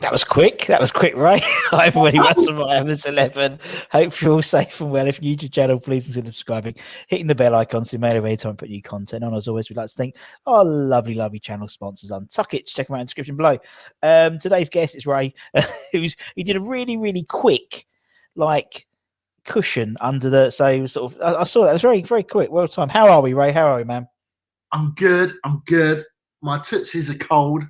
That was quick. That was quick, right? Hi, everybody. Russell Myers 11. Hope you're all safe and well. If you're new to the channel, please consider subscribing, hitting the bell icon so you may every time I put new content on. As always, we'd like to thank our lovely, lovely channel sponsors on Tuck It. Check them out in the description below. Um, today's guest is Ray, who's he did a really, really quick, like, cushion under the. So he was sort of. I, I saw that. It was very, very quick. Well timed. How are we, Ray? How are we, man? I'm good. I'm good. My tootsies are cold,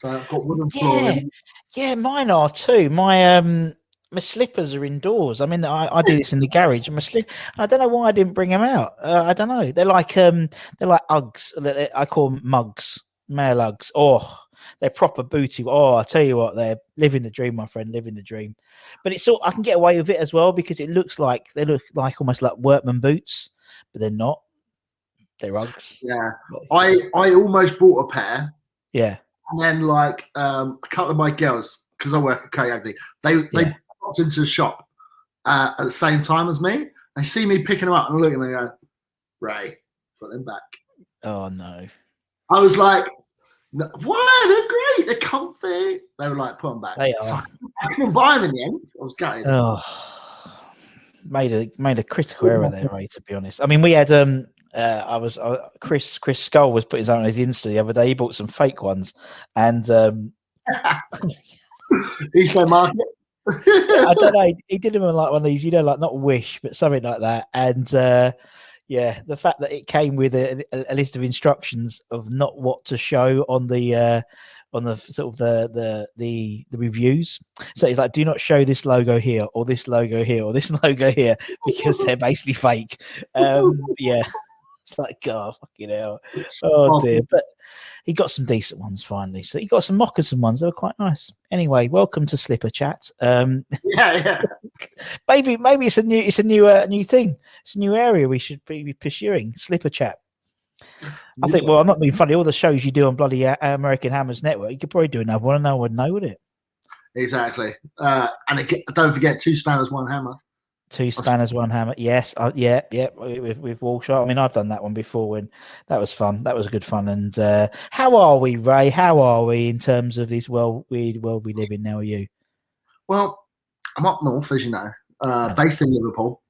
so I've got wooden Yeah, flooring. yeah, mine are too. My um, my slippers are indoors. I mean, I, I do this in the garage. and My slip. I don't know why I didn't bring them out. Uh, I don't know. They're like um, they're like Uggs. I call them mugs, male Uggs. Oh, they're proper booty. Oh, I tell you what, they're living the dream, my friend, living the dream. But it's sort. I can get away with it as well because it looks like they look like almost like workman boots, but they're not. They're Uggs. Yeah, I I almost bought a pair, Yeah. And then like um, a couple of my girls, because I work at Ugly, they they popped into the shop uh, at the same time as me. They see me picking them up and looking and they go, Ray, put them back. Oh no. I was like, "No, why? They're great. They're comfy. They were like, put them back. They So are. I couldn't buy them in the end. I was gutted. Oh, made a made a critical error there, Ray. To be honest, I mean, we had um, uh, I was uh, Chris Chris Skull was putting something on his Insta the other day. He bought some fake ones, and um, Eastland Market. I don't know. He did them on like one of these, you know, like not Wish, but something like that. And uh, yeah, the fact that it came with a, a, a list of instructions of not what to show on the uh, on the sort of the the the the reviews. So it's like, do not show this logo here, or this logo here, or this logo here, because they're basically fake. Um, yeah, it's like, God, fucking hell. Oh dear, but he got some decent ones finally. So he got some moccasin ones. They were quite nice. Anyway, welcome to Slipper Chat. Um, Yeah, yeah. maybe maybe it's a new it's a new uh, new thing. It's a new area we should be pursuing. Slipper Chat. I think. Well, I'm not being funny. All the shows you do on bloody uh, American Hammers Network, you could probably do another one, and no one would know, would it? Exactly. Uh, and it, don't forget two spanners, one hammer. Two spanners, one hammer. Yes, uh, yeah, yeah. With with Walshaw. I mean, I've done that one before, and that was fun. That was good fun. And uh, how are we, Ray? How are we in terms of this world weird world we live in now? Are you? Well, I'm up north, as you know, uh, based in Liverpool,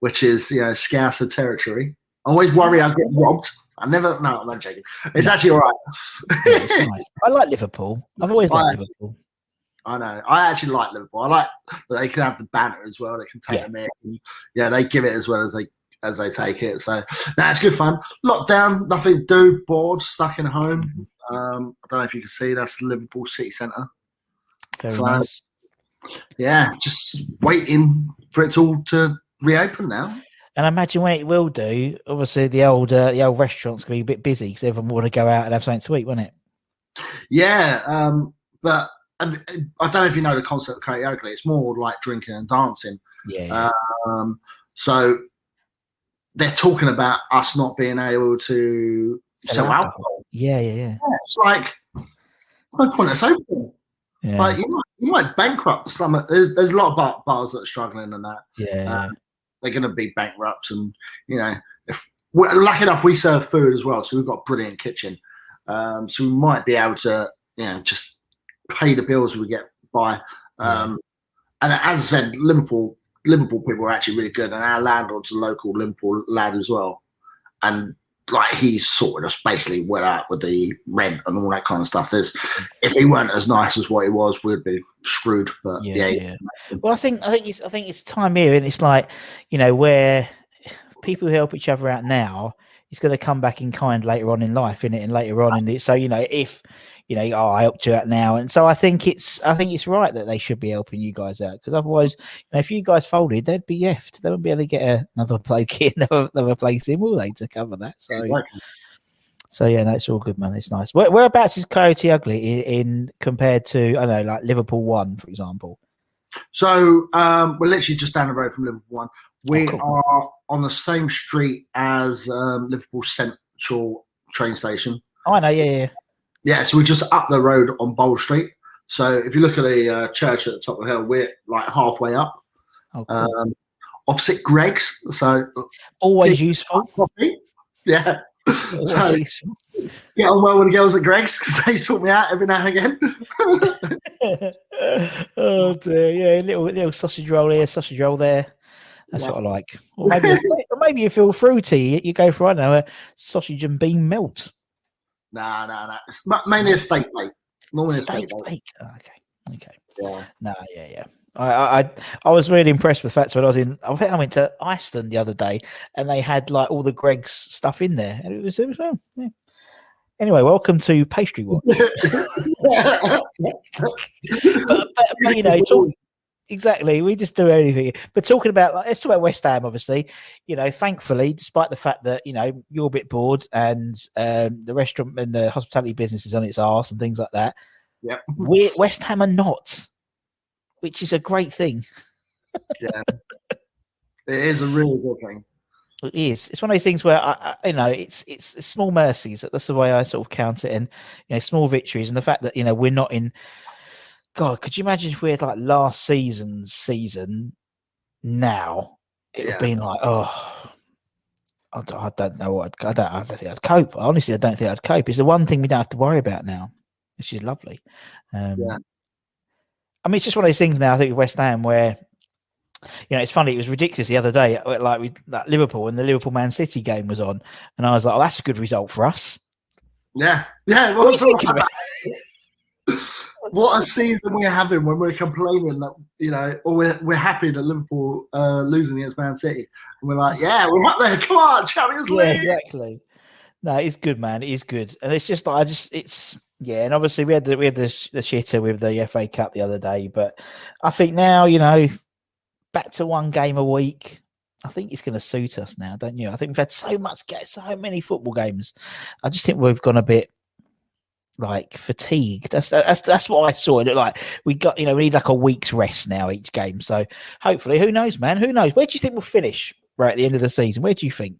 which is you know Scouser territory. I always worry I'll get robbed. I never. No, I'm not joking. It's actually all right. Yeah, it's nice. I like Liverpool. I've always liked Right. Liverpool. I know. I actually like Liverpool. I like that they can have the banner as well. They can take Yeah. them in. And, yeah, they give it as well as they as they take it. So nah, it's good fun. Lockdown, nothing to do, bored, stuck in home. Um, I don't know if you can see that's Liverpool city centre. Very So, nice. Yeah, just waiting for it all to reopen now. And I imagine when it will do, obviously the old uh, the old restaurants gonna be a bit busy because everyone want to go out and have something to eat, won't it? Yeah, um, but um, I don't know if you know the concept of karaoke. It's more like drinking and dancing. Yeah. Um, so they're talking about us not being able to Sell sell alcohol. alcohol. Yeah, yeah, yeah. Yeah, it's like no point us open. Yeah, Like you might, you might bankrupt some. of- There's, there's a lot of bar, bars that are struggling and that. yeah, Uh, they're going to be bankrupt, and you know, if we're lucky enough, we serve food as well, so we've got a brilliant kitchen. Um, so we might be able to, you know, just pay the bills we get by. Um, And as I said, Liverpool, Liverpool people are actually really good, and our landlord's a local Liverpool lad as well, and like he's sorted us basically well out with the rent and all that kind of stuff. There's, if he weren't as nice as what he was, we'd be screwed. But yeah, yeah, yeah. Well, I think I think it's I think it's time here, and it's like you know where people who help each other out now is going to come back in kind later on in life, in it, and later on in the so you know if you know oh I helped you out now, and so I think it's I think it's right that they should be helping you guys out because otherwise, you know, if you guys folded, they'd be effed. They wouldn't be able to get a, another bloke in, another, another place in, will they, to cover that? So. exactly. So yeah, no, all good, man. It's nice. Where, whereabouts is Coyote Ugly in, in compared to I don't know, like Liverpool One, for example? So um, we're literally just down the road from Liverpool One. We Oh, cool. are on the same street as um, Liverpool Central train station. Oh, I know, yeah, yeah. Yeah, so we're just up the road on Bold Street. So if you look at the uh, church at the top of the hill, we're like halfway up, Oh, cool. um, opposite Greggs. So Always useful. coffee. Yeah. Always So useful. get on well with the girls at Greggs because they sort me out every now and again. oh dear, yeah, little little sausage roll here, sausage roll there. That's Yeah. what I like. Or maybe, or maybe you feel fruity. You, you go for I don't know a sausage and bean melt. nah, nah, nah. It's mainly a steak plate. Normally a Steak steak plate. bake. Oh, okay, okay. Yeah. No, yeah, yeah. I, I, I- I was really impressed with the fact when I was in. I think I went to Iceland the other day, and they had like all the Greggs stuff in there, and it was it was well. Yeah. Anyway, welcome to Pastry Watch. but, but, but, you know, talk, exactly. We just do anything. But talking about, like, let's talk about West Ham. Obviously, you know, thankfully, despite the fact that you know you're a bit bored and um, the restaurant and the hospitality business is on its arse and things like that, Yep. we West Ham are not, which is a great thing. yeah. It is a really good thing. It is. It's one of those things where I, I you know, it's, it's it's small mercies. That's the way I sort of count it, and you know, small victories, and the fact that you know we're not in. God, could you imagine if we had like last season's season now? It would Yeah. be like, oh, I don't, I don't know what I'd, I don't. I don't think I'd cope. Honestly, I don't think I'd cope. It's the one thing we don't have to worry about now, which is lovely. Um, Yeah. I mean, it's just one of those things now. I think with West Ham where you know, it's funny. It was ridiculous the other day, uh, like we that Liverpool and the Liverpool Man City game was on, and I was like, "Oh, that's a good result for us." Yeah. Yeah. What What's do you all think of that? What a season we're having when we're complaining that you know, or we're we're happy that Liverpool uh, losing against Man City, and we're like, yeah, we're up there. Come on, Champions Yeah, League. exactly. No, it's good, man. It is good, and it's just like I just it's yeah, and obviously we had the we had the, sh- the shitter with the FA Cup the other day, but I think now you know back to one game a week. I think it's going to suit us now, don't you? I think we've had so much, ga- so many football games. I just think we've gone a bit like fatigued. That's that's that's what I saw. It looked like we got you know we need like a week's rest now each game. So hopefully, who knows, man? Who knows? Where do you think we'll finish right at the end of the season? Where do you think?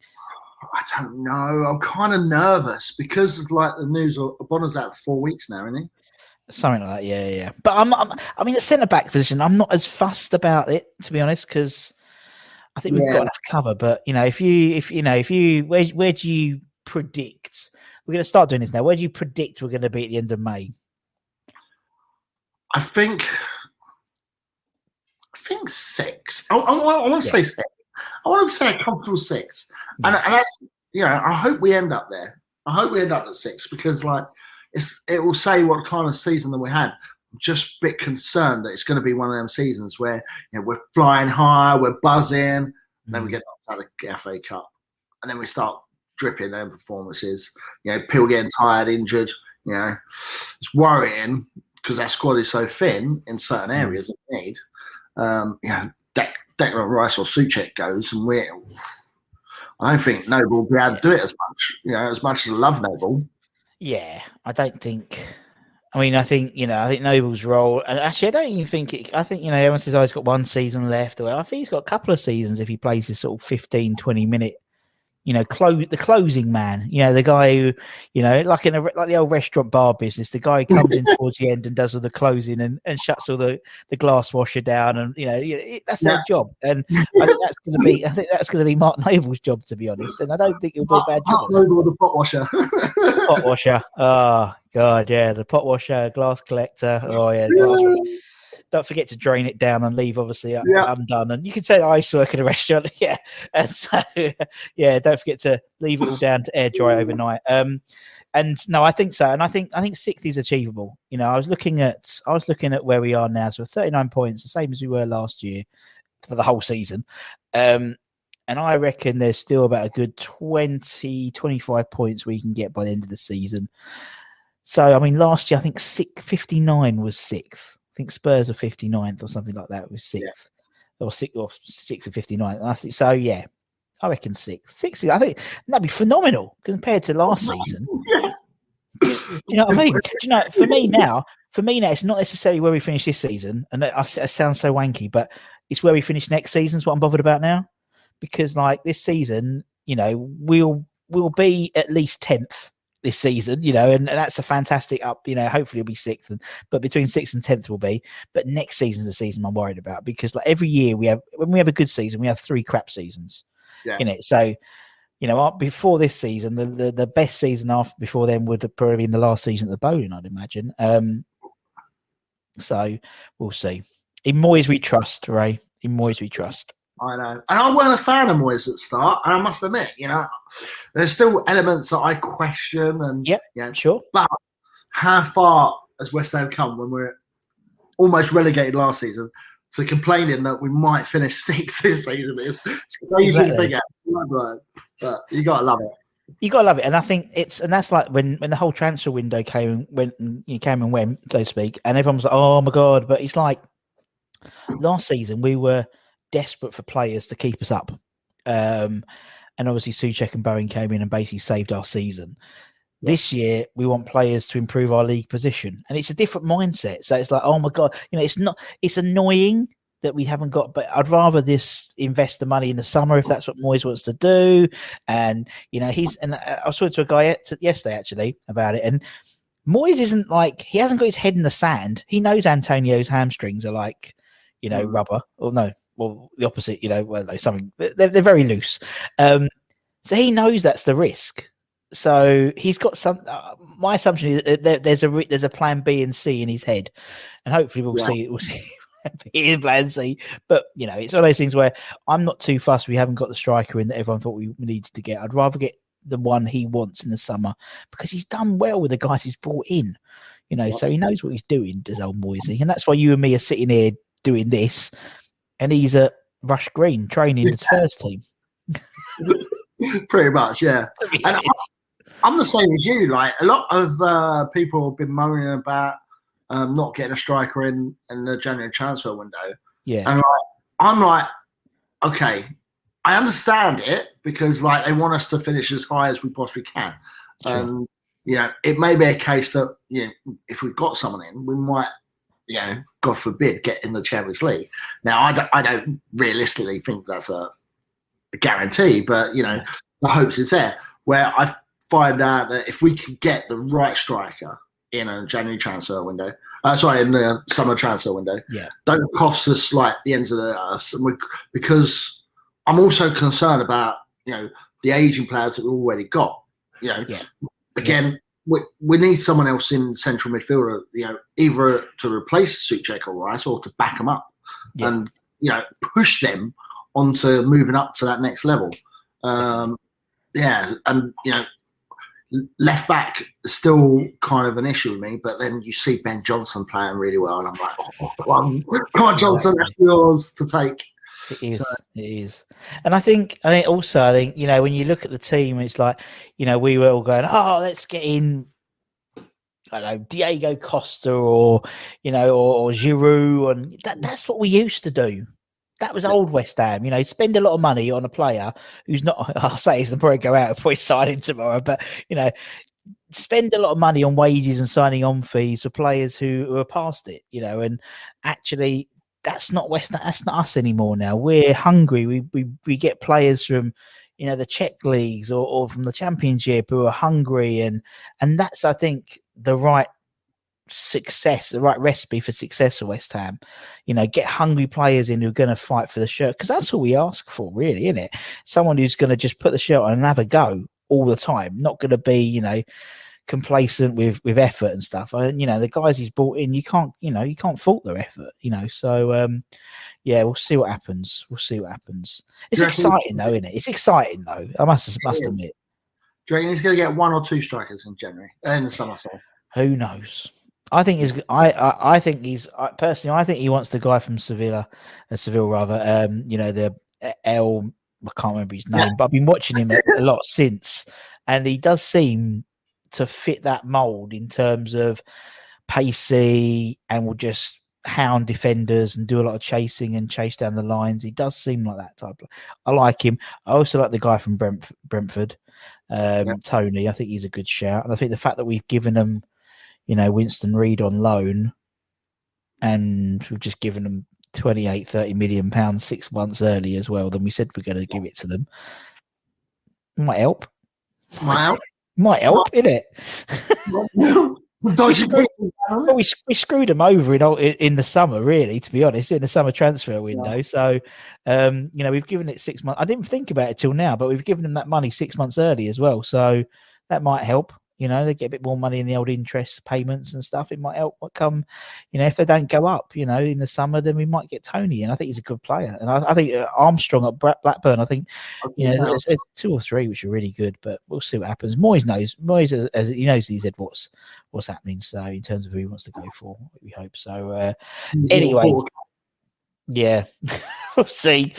I don't know. I'm kind of nervous because of like the news. Uh, Bonner's out for four weeks now, isn't he? Something like that, yeah, yeah. yeah. But I'm, I'm I mean, the centre back position, I'm not as fussed about it to be honest, because I think we've Yeah. got enough cover. But you know, if you, if you know, if you, where, where do you predict? We're going to start doing this now. Where do you predict we're going to be at the end of May? I think. I think six. I, I, want- I want to say six. I want to say a comfortable six, and, and that's you know. I hope we end up there. I hope we end up at six because like it's it will say what kind of season that we had. I'm just a bit concerned that it's going to be one of them seasons where you know we're flying high, we're buzzing, and then we mm. get knocked out of the FA Cup, and then we start dripping their performances. You know, people getting tired, injured. You know, it's worrying because our squad is so thin in certain areas of need. Um, you know, Dec- Declan Rice or Soucek goes, and we. I don't think Noble will be able to do it as much. You know, as much as I love Noble. Yeah, I don't think. I mean, I think you know, I think Noble's role, and actually, I don't even think. It, I think you know, everyone says, "Oh, he's got one season left." Well, I think he's got a couple of seasons if he plays his sort of 15, 20 minute you know, close the closing man. You know, the guy who, you know, like in a like the old restaurant bar business, the guy comes in towards the end and does all the closing and, and shuts all the the glass washer down, and you know, it, that's their job. And I think that's going to be, I think that's going to be Mark Noble's job, to be honest. And I don't think he'll do a bad job. Mark Noble, the pot washer. pot washer. Oh god, yeah, the pot washer, glass collector. Oh yeah, glass. Don't forget to drain it down and leave obviously uh, Yeah. undone. And you can say ice work in a restaurant, yeah. And so yeah, don't forget to leave it all down to air dry overnight. Um, and no, I think so. And I think I think sixth is achievable. You know, I was looking at I was looking at where we are now. So 39 points, the same as we were last year for the whole season. Um, and I reckon there's still about a good 20, 25 points we can get by the end of the season. So, I mean, last year, I think six, 59 was sixth. I think Spurs were 59th or something like that was sixth. Or six or sixth or 59. I think so, yeah. I reckon sixth. Sixth, I think that'd be phenomenal compared to last season. you know what I mean? Do you know, for me now, for me now, it's not necessarily where we finish this season, and I, I sound so wanky, but it's where we finish next season is what I'm bothered about now, because like this season, you know, we'll we'll be at least tenth this season, you know, and, and that's a fantastic up. You know, hopefully it'll be sixth, and, but between sixth and tenth will be. But next season's the season I'm worried about because like every year we have when we have a good season, we have three crap seasons Yeah. in it. So you know, before this season, the, the, the best season after before then would have probably been the last season at the Boleyn, I'd imagine. Um, so we'll see. In Moyes we trust, Ray. In Moyes we trust. I know. And I weren't a fan of Moyes at the start, and I must admit, you know, there's still elements that I question and Yep. know, Sure. how far has West Ham come when we're almost relegated last season to complaining that we might finish sixth this season? It's, it's crazy to Exactly. think. But you gotta love it. You gotta love it, and I think it's and that's like when when the whole transfer window came and went and you came and went, so to speak, and everyone was like, "Oh my god!" But it's like last season we were desperate for players to keep us up, um, and obviously Soucek and Bowen came in and basically saved our season. This year we want players to improve our league position, and it's a different mindset. So it's like, oh my god, you know, it's not. It's annoying that we haven't got, but I'd rather this invest the money in the summer if that's what Moyes wants to do. And you know, he's and I I was talking to a guy yesterday actually about it, and Moyes isn't like he hasn't got his head in the sand. He knows Antonio's hamstrings are like, you know, Mm. rubber. Or no, well, the opposite. You know, well, something. They're, they're very loose. Um, so he knows that's the risk. So he's got some. Uh, my assumption is that there, there's a re- there's a plan B and C in his head, and hopefully we'll Yeah. see we'll see and plan C. But you know, it's one of those things where I'm not too fussed. We haven't got the striker in that everyone thought we needed to get. I'd rather get the one he wants in the summer because he's done well with the guys he's brought in. You know, so he knows what he's doing, does old Moisey, and that's why you and me are sitting here doing this, and he's at Rush Green training his first team. Pretty much, yeah. And I'm the same as you. Like a lot of uh, people have been moaning about um, not getting a striker in in the January transfer window. yeah, And like, I'm like, okay, I understand it because like they want us to finish as high as we possibly can. Sure. And you know, it may be a case that you know, if we've got someone in, we might, you know, God forbid, get in the Champions League. Now, I don't, I don't realistically think that's a, a guarantee, but you know, the hopes is there. Where I find out that if we can get the right striker in a January transfer window, uh, sorry, in the summer transfer window, Yeah. don't cost us like the ends of the earth. And we, because I'm also concerned about you know the aging players that we've already got. You know, Yeah. again, we, we need someone else in central midfielder. You know, either to replace Soucek or Rice or to back them up Yeah. and you know push them onto moving up to that next level. Um, yeah, and you know, left back is still kind of an issue with me. But then you see Ben Johnson playing really well, and I'm like, oh, come on, come on, Johnson, that's yours to take. It is. it is. And I think, I think also, I think, you know, when you look at the team, it's like, you know, we were all going, oh, let's get in, I don't know, Diego Costa or, you know, or, or Giroud. And that, that's what we used to do. That was old West Ham, you know, spend a lot of money on a player who's not, I'll say he's the probably go out before he sign him tomorrow, but, you know, spend a lot of money on wages and signing on fees for players who, who are past it, you know, and actually that's not West. That's not us anymore. Now we're hungry. We we we get players from, you know, the Czech leagues or, or from the Championship who are hungry, and and that's I think the right success, the right recipe for success for West Ham. You know, get hungry players in who are going to fight for the shirt because that's all we ask for, really, isn't it? Someone who's going to just put the shirt on and have a go all the time, not going to be, you know, complacent with with effort and stuff. And you know, the guys he's brought in, you can't, you know, you can't fault their effort. You know, so um, yeah, we'll see what happens. We'll see what happens. It's exciting though, isn't it? It's exciting though. I must must admit. Do you reckon he's going to get one or two strikers in January, uh, in the summer? Sorry. Who knows? I think he's. I, I. I think he's. I, personally, I think he wants the guy from Sevilla, uh, Seville rather. Um, you know the uh, El. I can't remember his name, but I've been watching him a, a lot since, and he does seem to fit that mold in terms of pacey and will just hound defenders and do a lot of chasing and chase down the lines. He does seem like that type. Of, I like him. I also like the guy from Brent, Brentford, um, Yeah. Toney. I think he's a good shout, and I think the fact that we've given them, you know, Winston Reid on loan, and we've just given them 28, 30 million pounds six months early as well than we said we're going to give it to them. Might help. Wow. Might help, in it. people. Well, we, we screwed them over in, in the summer, really, to be honest, in the summer transfer window. So, um, you know, we've given it six months. I didn't think about it till now, but we've given them that money six months early as well. So that might help. You know, they get a bit more money in the old interest payments and stuff. It might help come, you know, if they don't go up, you know, in the summer, then we might get Toney. And I think he's a good player. And I, I think uh, Armstrong at Blackburn, I think you know, there's, there's two or three which are really good, but we'll see what happens. Moyes knows, Moyes, as, as he knows, he said what's what's happening. So in terms of who he wants to go for, we hope so. Uh, anyway, yeah, we'll see.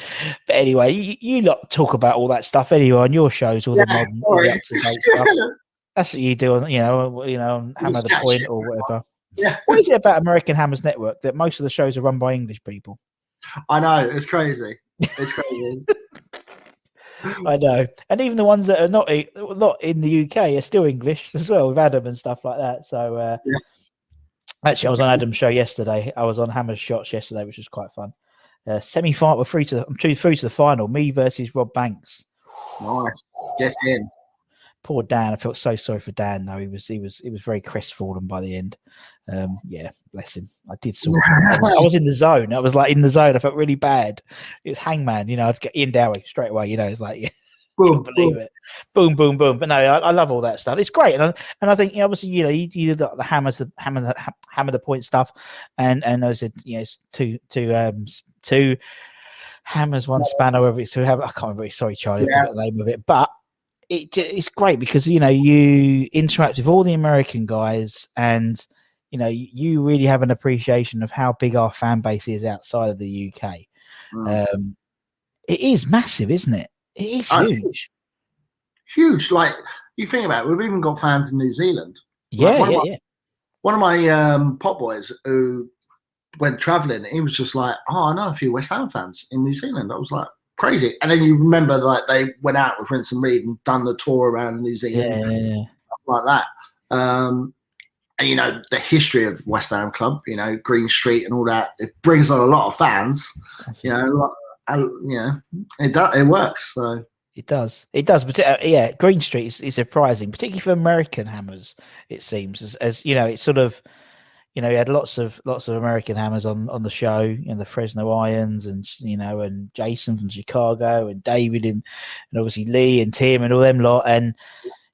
But anyway, you, you lot talk about all that stuff anyway on your shows, all the modern, all the up to date stuff. That's what you do on, you know, you know, Hammer the Point or whatever. Yeah. What is it about American Hammers Network that most of the shows are run by English people? I know it's crazy. It's crazy. I know, and even the ones that are not not in the UK are still English as well with Adam and stuff like that. So, uh, Yeah. actually, I was on Adam's show yesterday. I was on Hammer's Shots yesterday, which was quite fun. Uh, Semi final, we're through to I'm through through to the final. Me versus Rob Banks. nice. Get in. Poor Dan. I felt so sorry for Dan though. He was he was he was very crestfallen by the end. Um, yeah, bless him. I did sort. Of, I, was, in the zone. I was like in the zone. I felt really bad. It was Hangman. You know, I'd get Ian Dowie straight away. You know, it's like yeah. Boom, believe boom. it. Boom, boom, boom. But no, I, I love all that stuff. It's great, and I, and I think you know, obviously you know you, you did the, the hammers, the hammer, the ha- hammer the point stuff, and and those are you know two two um two hammers, one spanner. Whatever it's to have. I can't remember. Sorry, Charlie, Yeah. the name of it, but. It, it's great because you know you interact with all the American guys, and you know you- really have an appreciation of how big our fan base is outside of the UK. Mm. Um, it is massive, isn't it? It is Oh, huge. Huge. Like you think about it, we've even got fans in New Zealand. Yeah, what yeah, about- yeah. One of my um, pop boys who went traveling, he was just like, "Oh, I know a few West Ham fans in New Zealand." I was like, "Crazy!" And then you remember like they went out with Winston Reid and done the tour around New Zealand. Yeah, yeah, yeah. stuff like that. Um, and you know the history of West Ham Club, you know Green Street and all that. It brings on a lot of fans. That's You know, and, you know, it does. It works. So It does. It does. But uh, yeah, Green Street is, is surprising, particularly for American hammers. It seems as, as you know, it's sort of, you know, you had lots of lots of American hammers on on the show, you know, the Fresno Irons and you know, and Jason from Chicago and David and, and obviously Lee and Tim and all them lot. And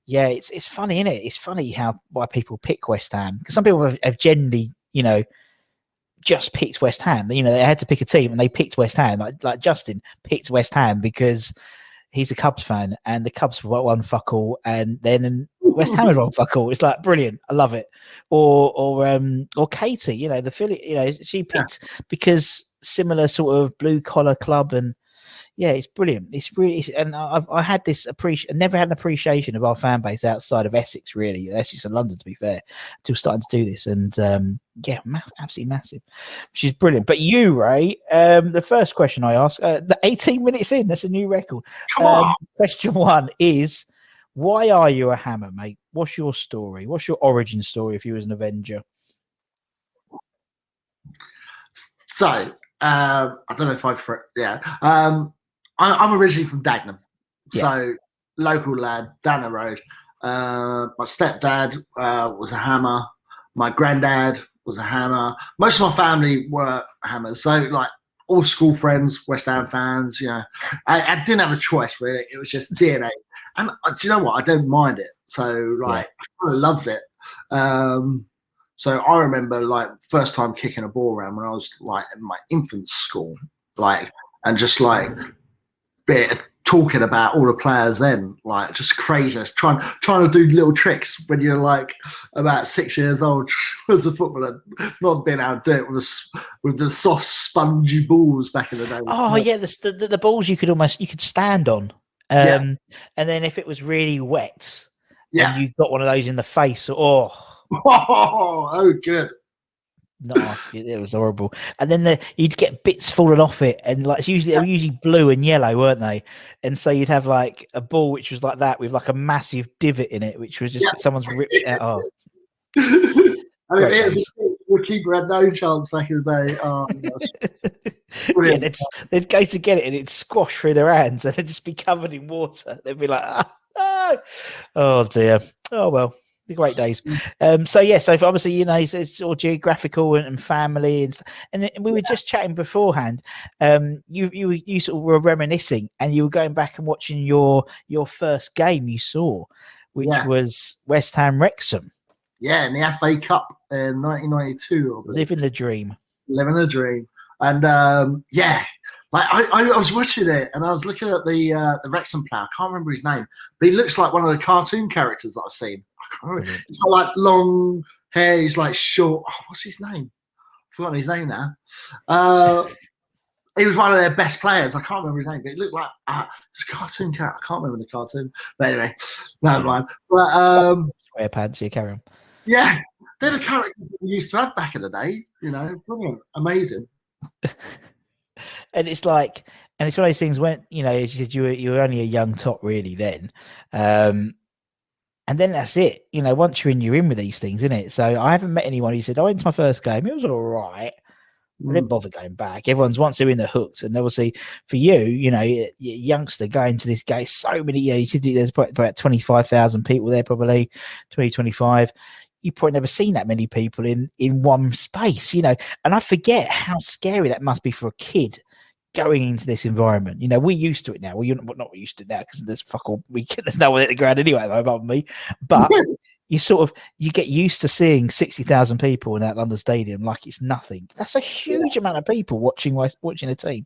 yeah, it's it's funny, is it? It's funny how why people pick West Ham because some people have, have generally, you know. Just picked West Ham. You know, they had to pick a team, and they picked West Ham. Like, like Justin picked West Ham because he's a Cubs fan, and the Cubs won fuck all, and then West Ham won fuck all. It's like brilliant. I love it. Or or um or Katie, you know, the Philly, you know, she picked because similar sort of blue collar club, and yeah, it's brilliant. It's really, it's, and I've I had this appreciation. Never had an appreciation of our fan base outside of Essex, really, Essex and London, to be fair, until starting to do this, and um yeah, mass, absolutely massive, She's brilliant. But you, Ray, um, the first question I asked, uh, the 18 minutes in, that's a new record. come Um, on. question one is why are you a hammer, mate? What's your story? What's your origin story if you was an Avenger? So um, I don't know if I've yeah. Um, I, I'm originally from Dagenham, Yeah. So local lad down the road. Uh, my stepdad uh, was a hammer. My granddad was a hammer. Most of my family were hammers. So like all school friends, West Ham fans. You know, I, I didn't have a choice really. It was just DNA. And uh, do you know what? I don't mind it. So like, I kind of loved it. Um, so I remember like first time kicking a ball around when I was like in my infant school, like and just like bit of talking about all the players then, like just craziness, trying trying to do little tricks when you're like about six years old as a footballer, not being able to do it with, the with the soft spongy balls back in the day. Oh yeah, the, the the- the balls you could almost you could stand on, um, Yeah. and then if it was really wet, yeah. and you got one of those in the face, oh, Oh, oh, good. Nasty! it was horrible. And then the, you'd get bits falling off it, and like it's usually they were usually blue and yellow, weren't they? And so you'd have like a ball which was like that with like a massive divot in it, which was just Yeah. someone's ripped it out. Oh, I mean, it is the keeper had no chance back in the day. Oh, yeah, they'd, they'd go to get it and it'd squash through their hands and they'd just be covered in water. They'd be like, ah, ah." oh dear. Oh well, the great days. Um, so yeah, so obviously you know it's, it's all geographical and, and family and and we were just chatting beforehand. Um, you you were- you sort of were reminiscing and you were going back and watching your your first game you saw, which Yeah. was West Ham Wrexham, Yeah, in the FA Cup in 1992, living the dream. living the dream. And um, yeah, like I, I, I was watching it and I was looking at the uh, the Wrexham player. I can't remember his name, but he looks like one of the cartoon characters that I've seen. I can't remember. Brilliant. He's got like long hair. He's like short. Oh, what's his name? I've forgotten his name now. Uh, he was one of their best players. I can't remember his name, but it looked like uh, it's a cartoon character. I can't remember the cartoon. But anyway, never mind. But um, Square pants, you carry on. yeah, they're the characters we used to have back in the day. You know, brilliant, amazing. and it's like and it's one of those things when you know as you said you were you were only a young top really then um and then that's it you know once you're in you're in with these things isn't it so i haven't met anyone who said i went to my first game it was all right I Mm. didn't bother going back. Everyone's once they're in the hooks, and obviously for you, you know, youngster going to this game, so many. You know, you said there's about, about twenty five thousand people there, probably 20, 25. You probably never seen that many people in in one space, you know. And I forget how scary that must be for a kid going into this environment. You know, we're used to it now. Well, you're not, used to it now because there's fuck all. We get there's no one at the ground anyway, though, above me. But you sort of you get used to seeing sixty thousand people in that London Stadium like it's nothing. That's a huge amount of people watching watching a team.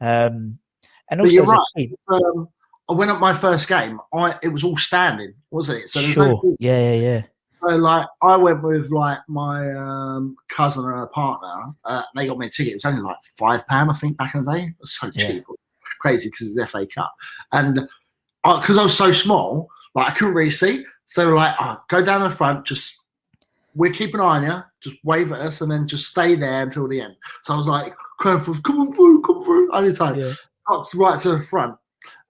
Um, and also, you're right. kid, um, I went up my first game. I it was all standing, wasn't it? So sure, no yeah, yeah, yeah. So, like I went with like my um, cousin and her partner. Uh, they got me a ticket. It was only like five pound, I think, back in the day. It was so Yeah. cheap, crazy because it's FA Cup, and because I, was so small, like I couldn't really see. So they were like, oh, go down the front, just we'll keep an eye on you, just wave at us, and then just stay there until the end. So I was like, come on, come on through, come through, anytime Yeah. got right to the front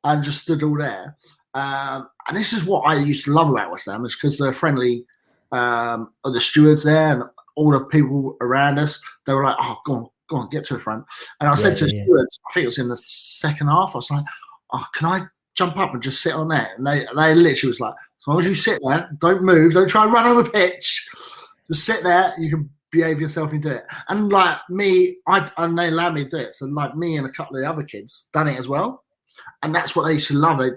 and just stood all there. Um, and this is what I used to love about West Ham is because they're friendly. Um, of the stewards there and all the people around us, they were like, "Oh, go on, go on, get to the front." And I said Yeah, to the yeah. stewards, I think it was in the second half, I was like, "Oh, can I jump up and just sit on there?" And they, they literally was like, "As long as you sit there, don't move, don't try and run on the pitch, just sit there. You can behave yourself and do it." And like me, I and they allowed me to do it. So like me and a couple of the other kids done it as well, and that's what they used to love. They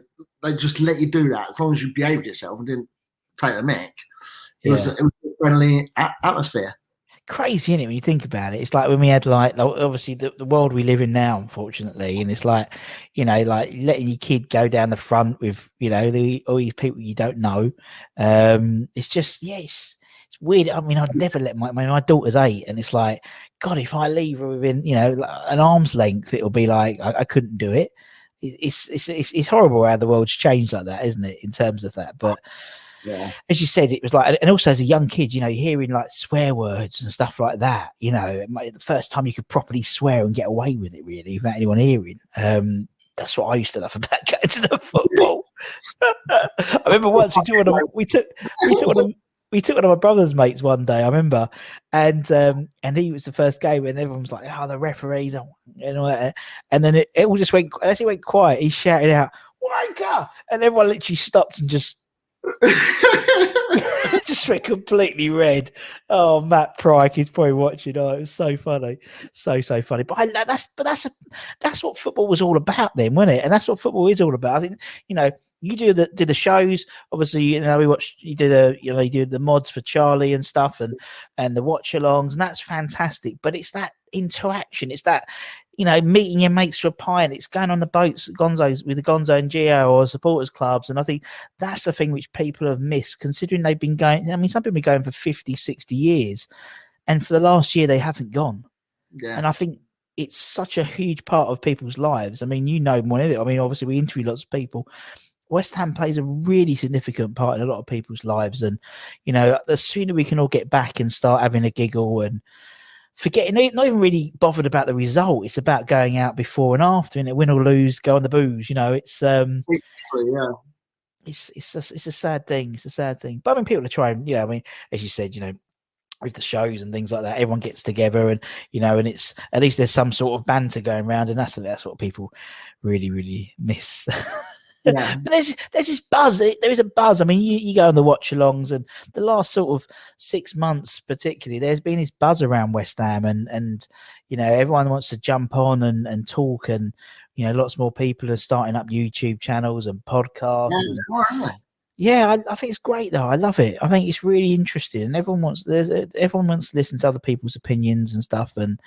they just let you do that as long as you behaved yourself and didn't take the mic. It was it was a friendly a- atmosphere. crazy isn't it when you think about it. It's like when we had like like, obviously the, the world we live in now unfortunately and it's like you know like letting your kid go down the front with you know the, all these people you don't know. Um it's just yeah it's, weird. I mean i'd never let my, my my daughter's eight and it's like god if i leave her within you know an arm's length it'll be like i, I couldn't do it. It- it's, it's it's it's horrible how the world's changed like that isn't it in terms of that but Yeah. as you said, it was like, and also as a young kid, you know, hearing like swear words and stuff like that, you know, the first time you could properly swear and get away with it, really, without anyone hearing. Um, that's what I used to love about going to the football. I remember once we took one of, we took we took one of, we took one of my brother's mates one day. I remember, and um, and he was the first game, and everyone was like, "Oh, the referees," and all that. And then it, it all just went as it went quiet. He shouted out, wanker, and everyone literally stopped and just just went completely red. Oh, Matt Pryke is probably watching. Oh, it was so funny, so so funny. But I, that's but that's a, that's what football was all about then, wasn't it? And that's what football is all about. I think you know you do the do the shows. Obviously, you know we watch. You do the you know you do the mods for Charlie and stuff, and and the watch alongs, and that's fantastic. But it's that interaction. It's that you know, meeting your mates for a pie pint. It's going on the boats, Gonzo's with the Gonzo and Geo or supporters clubs. And I think that's the thing which people have missed, considering they've been going. I mean, some people have been going for 50, 60 years. And for the last year, they haven't gone. Yeah. And I think it's such a huge part of people's lives. I mean, you know more than it. I mean, obviously, we interview lots of people. West Ham plays a really significant part in a lot of people's lives. And, you know, the sooner we can all get back and start having a giggle and, forgetting, not even really bothered about the result. It's about going out before and after, and it win or lose, go on the booze. You know, it's um, yeah. It's it's a, it's a sad thing. It's a sad thing. But I mean, people are trying. Yeah, I mean, as you said, you know, with the shows and things like that, everyone gets together, and you know, and it's at least there's some sort of banter going around, and that's that's what people really really miss. Yeah. but there's there's this buzz. There is a buzz. I mean, you, you go on the watch alongs, and the last sort of six months, particularly, there's been this buzz around West Ham, and and you know everyone wants to jump on and and talk, and you know lots more people are starting up YouTube channels and podcasts. Yeah, and, yeah, I, I, think it's great though. I love it. I think it's really interesting, and everyone wants there's everyone wants to listen to other people's opinions and stuff, and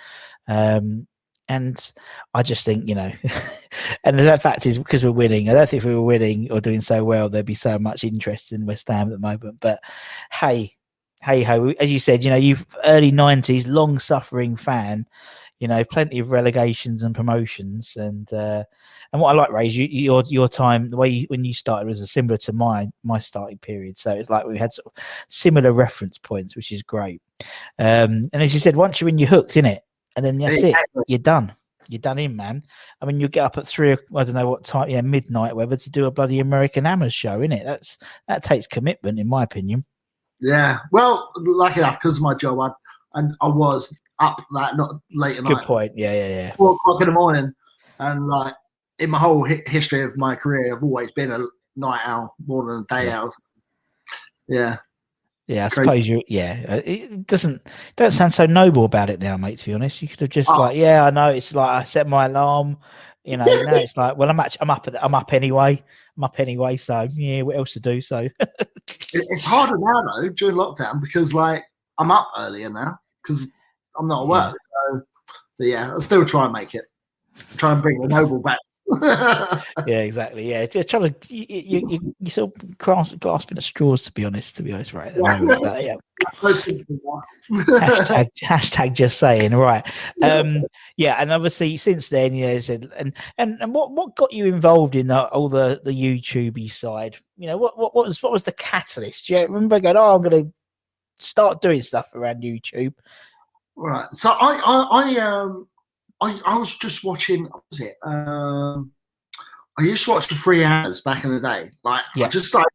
um, and I just think, you know, and the fact is because we're winning, I don't think if we were winning or doing so well, there'd be so much interest in West Ham at the moment. But hey, hey ho, as you said, you know, you've early 90s, long suffering fan, you know, plenty of relegations and promotions. And, uh, and what I like, Ray, you, your, your time, the way you, when you started was similar to my, my starting period. So it's like we had sort of similar reference points, which is great. Um, and as you said, once you're in, you're hooked in it and then that's exactly. it. You're done. You're done in, man. I mean, you get up at three. I don't know what time. Yeah, midnight, whether to do a bloody American Hammers show, in it. That's that takes commitment, in my opinion. Yeah. Well, lucky enough, because my job, I and I was up that not late at Good night. Good point. Yeah, yeah, yeah. Four o'clock in the morning, and like in my whole hi- history of my career, I've always been a night owl more than a day Yeah. owl. Yeah. Yeah, I suppose you. Yeah, uh, it doesn't don't sound so noble about it now, mate. To be honest, you could have just Oh. like, yeah, I know. It's like I set my alarm. You know, now it's like, well, I'm actually, I'm up. I'm up anyway. I'm up anyway. So yeah, what else to do? So It's harder now though during lockdown because like I'm up earlier now because I'm not at work. So, but yeah, I'll still try and make it. Try and bring the noble back. yeah, exactly. Yeah, just trying to you you, you, you sort of grasp, grasping at straws. To be honest, to be honest, right? Yeah. but, yeah. Close to that. hashtag, hashtag just saying right um yeah and obviously since then you know said and and and what what got you involved in the, all the the youtube side you know what, what what was what was the catalyst do you remember going oh i'm gonna start doing stuff around youtube Right. So I, I, I, um, I, I was just watching. What was it? Um, I used to watch the Free Hours back in the day. Like, Yeah. I just like,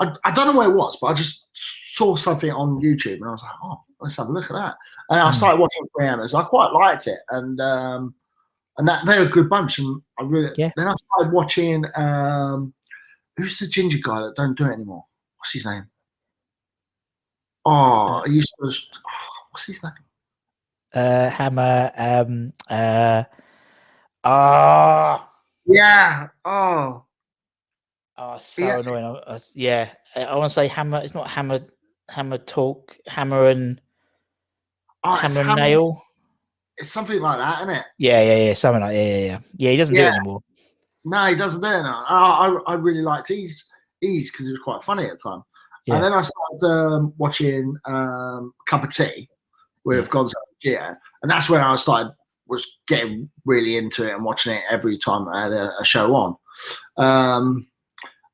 I, I don't know where it was, but I just saw something on YouTube, and I was like, oh, let's have a look at that. And I Hmm. started watching Free Hours. I quite liked it, and um, and that they're a good bunch. And I really, Yeah. then I started watching. Um, who's the ginger guy that don't do it anymore? What's his name? Oh, I used to. what's his name? Uh hammer um uh ah Yeah. Oh. oh so Yeah. annoying I, I, yeah i, want to say hammer it's not hammer hammer talk hammer and oh hammer and nail It's something like that, isn't it? Yeah, yeah, yeah, something like yeah, yeah, yeah. Yeah, he doesn't do it anymore. No, he doesn't do it now. I, I, I really liked Ease Ease because it was quite funny at the time. Yeah. And then I started um, watching um, Cup of Tea with Gonzo Gio, and that's when I started was getting really into it and watching it every time I had a, a show on. Um,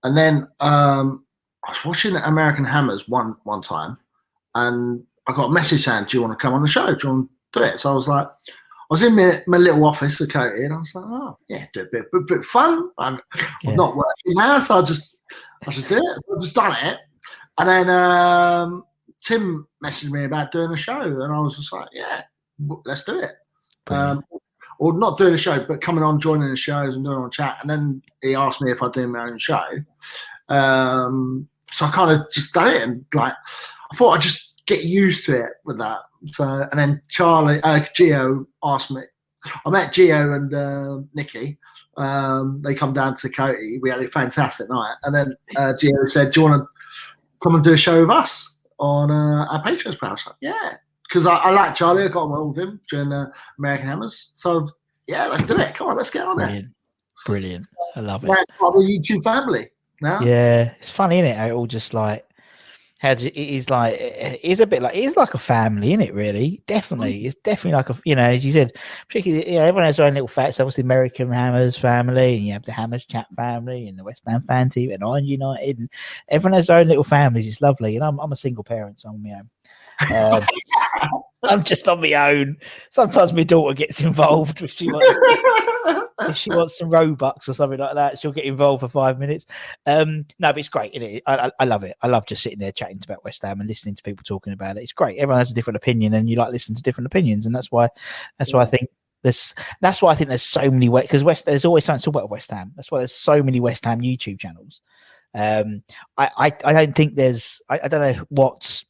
and then um, I was watching American Hammers one one time, and I got a message saying, "Do you want to come on the show? Do you want to do it?" So I was like, I was in my, my little office Coyote, and I was like, "Oh, yeah, do a bit, bit, bit fun." I'm, Yeah. I'm not working now, so I just I just do it. So I just done it, and then um, Tim messaged me about doing a show, and I was just like, "Yeah, let's do it." Um, or not doing a show, but coming on, joining the shows and doing on chat. And then he asked me if I'd do my own show. Um, so I kind of just done it, and like I thought I'd just get used to it with that. So and then Charlie, uh, Geo asked me. I met Geo and uh, Nikki. Um, they come down to Coyote. We had a fantastic night, and then uh, Geo said, "Do you want to come and do a show with us on uh, our page?" Like, yeah, because I, I like Charlie. I got on well with him during the American Hammers. So yeah, let's do it. Come on, let's get on there. Brilliant. I love it. Of the YouTube family now. Yeah, it's funny, isn't it? How it all just like do, it is like it is a bit like it is like a family, isn't it? Really, definitely, it's definitely like a you know, as you said, particularly you know, everyone has their own little facts. Obviously, American Hammers family, and you have the Hammers chat family, and the West Ham fan team, and Orange United, and everyone has their own little families. It's lovely, and I'm I'm a single parent, so I'm on my own. Um, I'm just on my own. Sometimes my daughter gets involved if she wants, if she wants some Robux or something like that. She'll get involved for five minutes. Um, no, but it's great. Isn't it? I, I, I love it. I love just sitting there chatting about West Ham and listening to people talking about it. It's great. Everyone has a different opinion, and you like listening to different opinions, and that's why that's why I think this. That's why I think there's so many because West. There's always something to talk about West Ham. That's why there's so many West Ham YouTube channels. Um, I, I, I don't think there's. I, I don't know what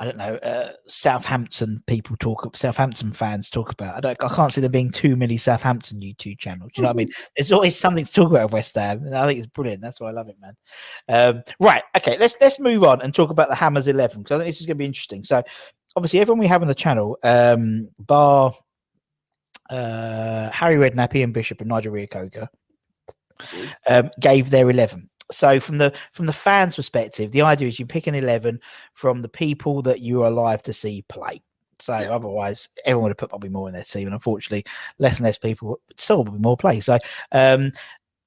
I don't know, uh, Southampton people talk, Southampton fans talk about. I don't, I can't see there being too many Southampton YouTube channels. Do you know what I mean? There's always something to talk about West Ham. And I think it's brilliant. That's why I love it, man. Um, right, okay, let's let's move on and talk about the Hammers Eleven because I think this is going to be interesting. So, obviously, everyone we have on the channel, um, bar uh, Harry Redknapp, Ian Bishop, and Nigel Reo-Coker, um, gave their eleven so from the from the fans perspective the idea is you pick an 11 from the people that you are alive to see play. So yeah. otherwise everyone would have put probably more in their team and unfortunately less and less people still will be more play. So um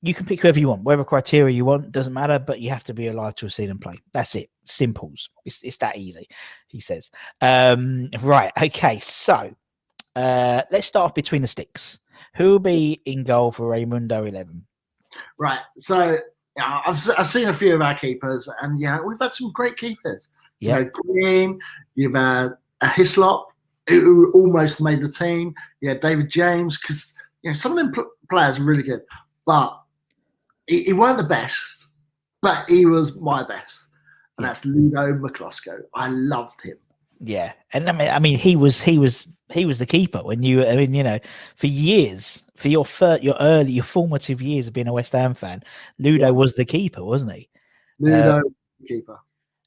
you can pick whoever you want whatever criteria you want doesn't matter but you have to be alive to have seen them play. That's it. Simples it's, it's that easy he says. Um right okay so uh let's start off between the sticks. Who will be in goal for Raymundo 11 right so yeah, I've, I've seen a few of our keepers, and yeah, we've had some great keepers. Yeah. You know, Green, you've had a Hislop who almost made the team. Yeah, David James, because you know some of them pl- players are really good, but he, he weren't the best, but he was my best, and that's Ludo Miklosko. I loved him. Yeah, and I mean, I mean, he was he was he was the keeper when you. I mean, you know, for years, for your fir- your early, your formative years of being a West Ham fan, Ludo yeah. was the keeper, wasn't he? Ludo uh, keeper,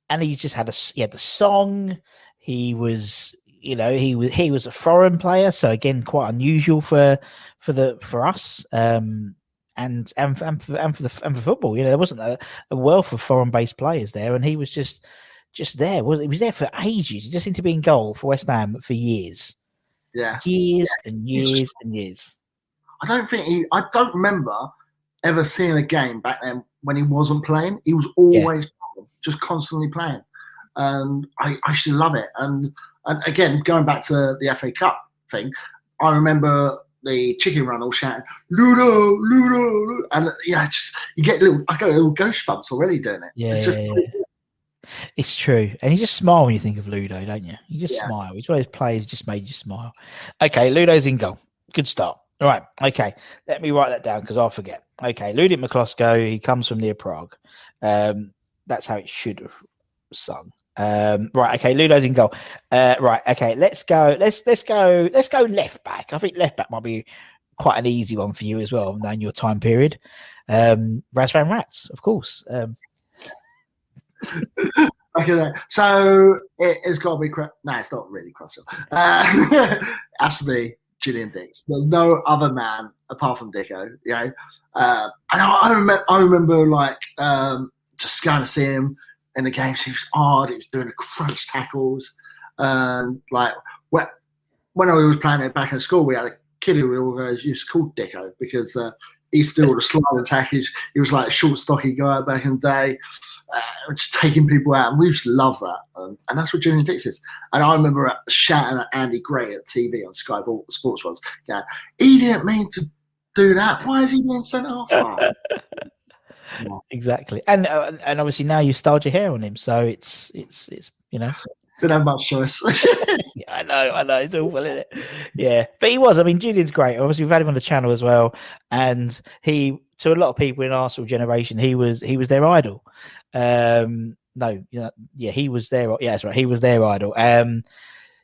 and he just had a he had the song. He was, you know, he was he was a foreign player, so again, quite unusual for for the for us. Um, and and and for, and for the and for football, you know, there wasn't a, a wealth of foreign based players there, and he was just just there. Was he was there for ages? He just seemed to be in goal for West Ham for years. Yeah, years yeah. and years and years. I don't think he. I don't remember ever seeing a game back then when he wasn't playing. He was always yeah. just constantly playing, and I, I used love it. And and again, going back to the FA Cup thing, I remember the chicken run all shouting Ludo, Ludo, Ludo. and you know, just you get little, I get little ghost bumps already doing it. Yeah, it's just yeah, yeah. It's true. And you just smile when you think of Ludo, don't you? You just yeah. smile. He's one of those players just made you smile. Okay, Ludo's in goal. Good start. All right. Okay. Let me write that down because I'll forget. Okay. Ludo Miklosko, he comes from near Prague. Um, that's how it should have sung. Um, right, okay, Ludo's in goal. Uh, right, okay, let's go. Let's let's go. Let's go left back. I think left back might be quite an easy one for you as well, knowing your time period. Um, Razvan Rats, of course. Um, okay, so it, has got to be. No, it's not really Crossfield. Uh, has to be Julian Dicks. There's no other man apart from Dicko. You know, uh, and I, I, remember, I remember like um, just going to see him in the games. He was hard. He was doing the crunch tackles, and like when when I was playing it back in school, we had a kid who we always used to call Dicko because uh, he's still the slide attack. He was like a short, stocky guy back in the day, uh, just taking people out. And we just love that. And, and that's what Julian Dicks is. And I remember shouting at Andy Gray at TV on Sky Sports once, going, he didn't mean to do that. Why is he being sent off? yeah. Exactly. And uh, and obviously now you've styled your hair on him. So it's, it's, it's you know. Didn't have much choice. yeah, I know, I know, it's awful, isn't it? Yeah, but he was. I mean, Julian's great. Obviously, we've had him on the channel as well, and he, to a lot of people in Arsenal generation, he was he was their idol. Um, no, yeah, yeah, he was their yeah, that's right, he was their idol. Um,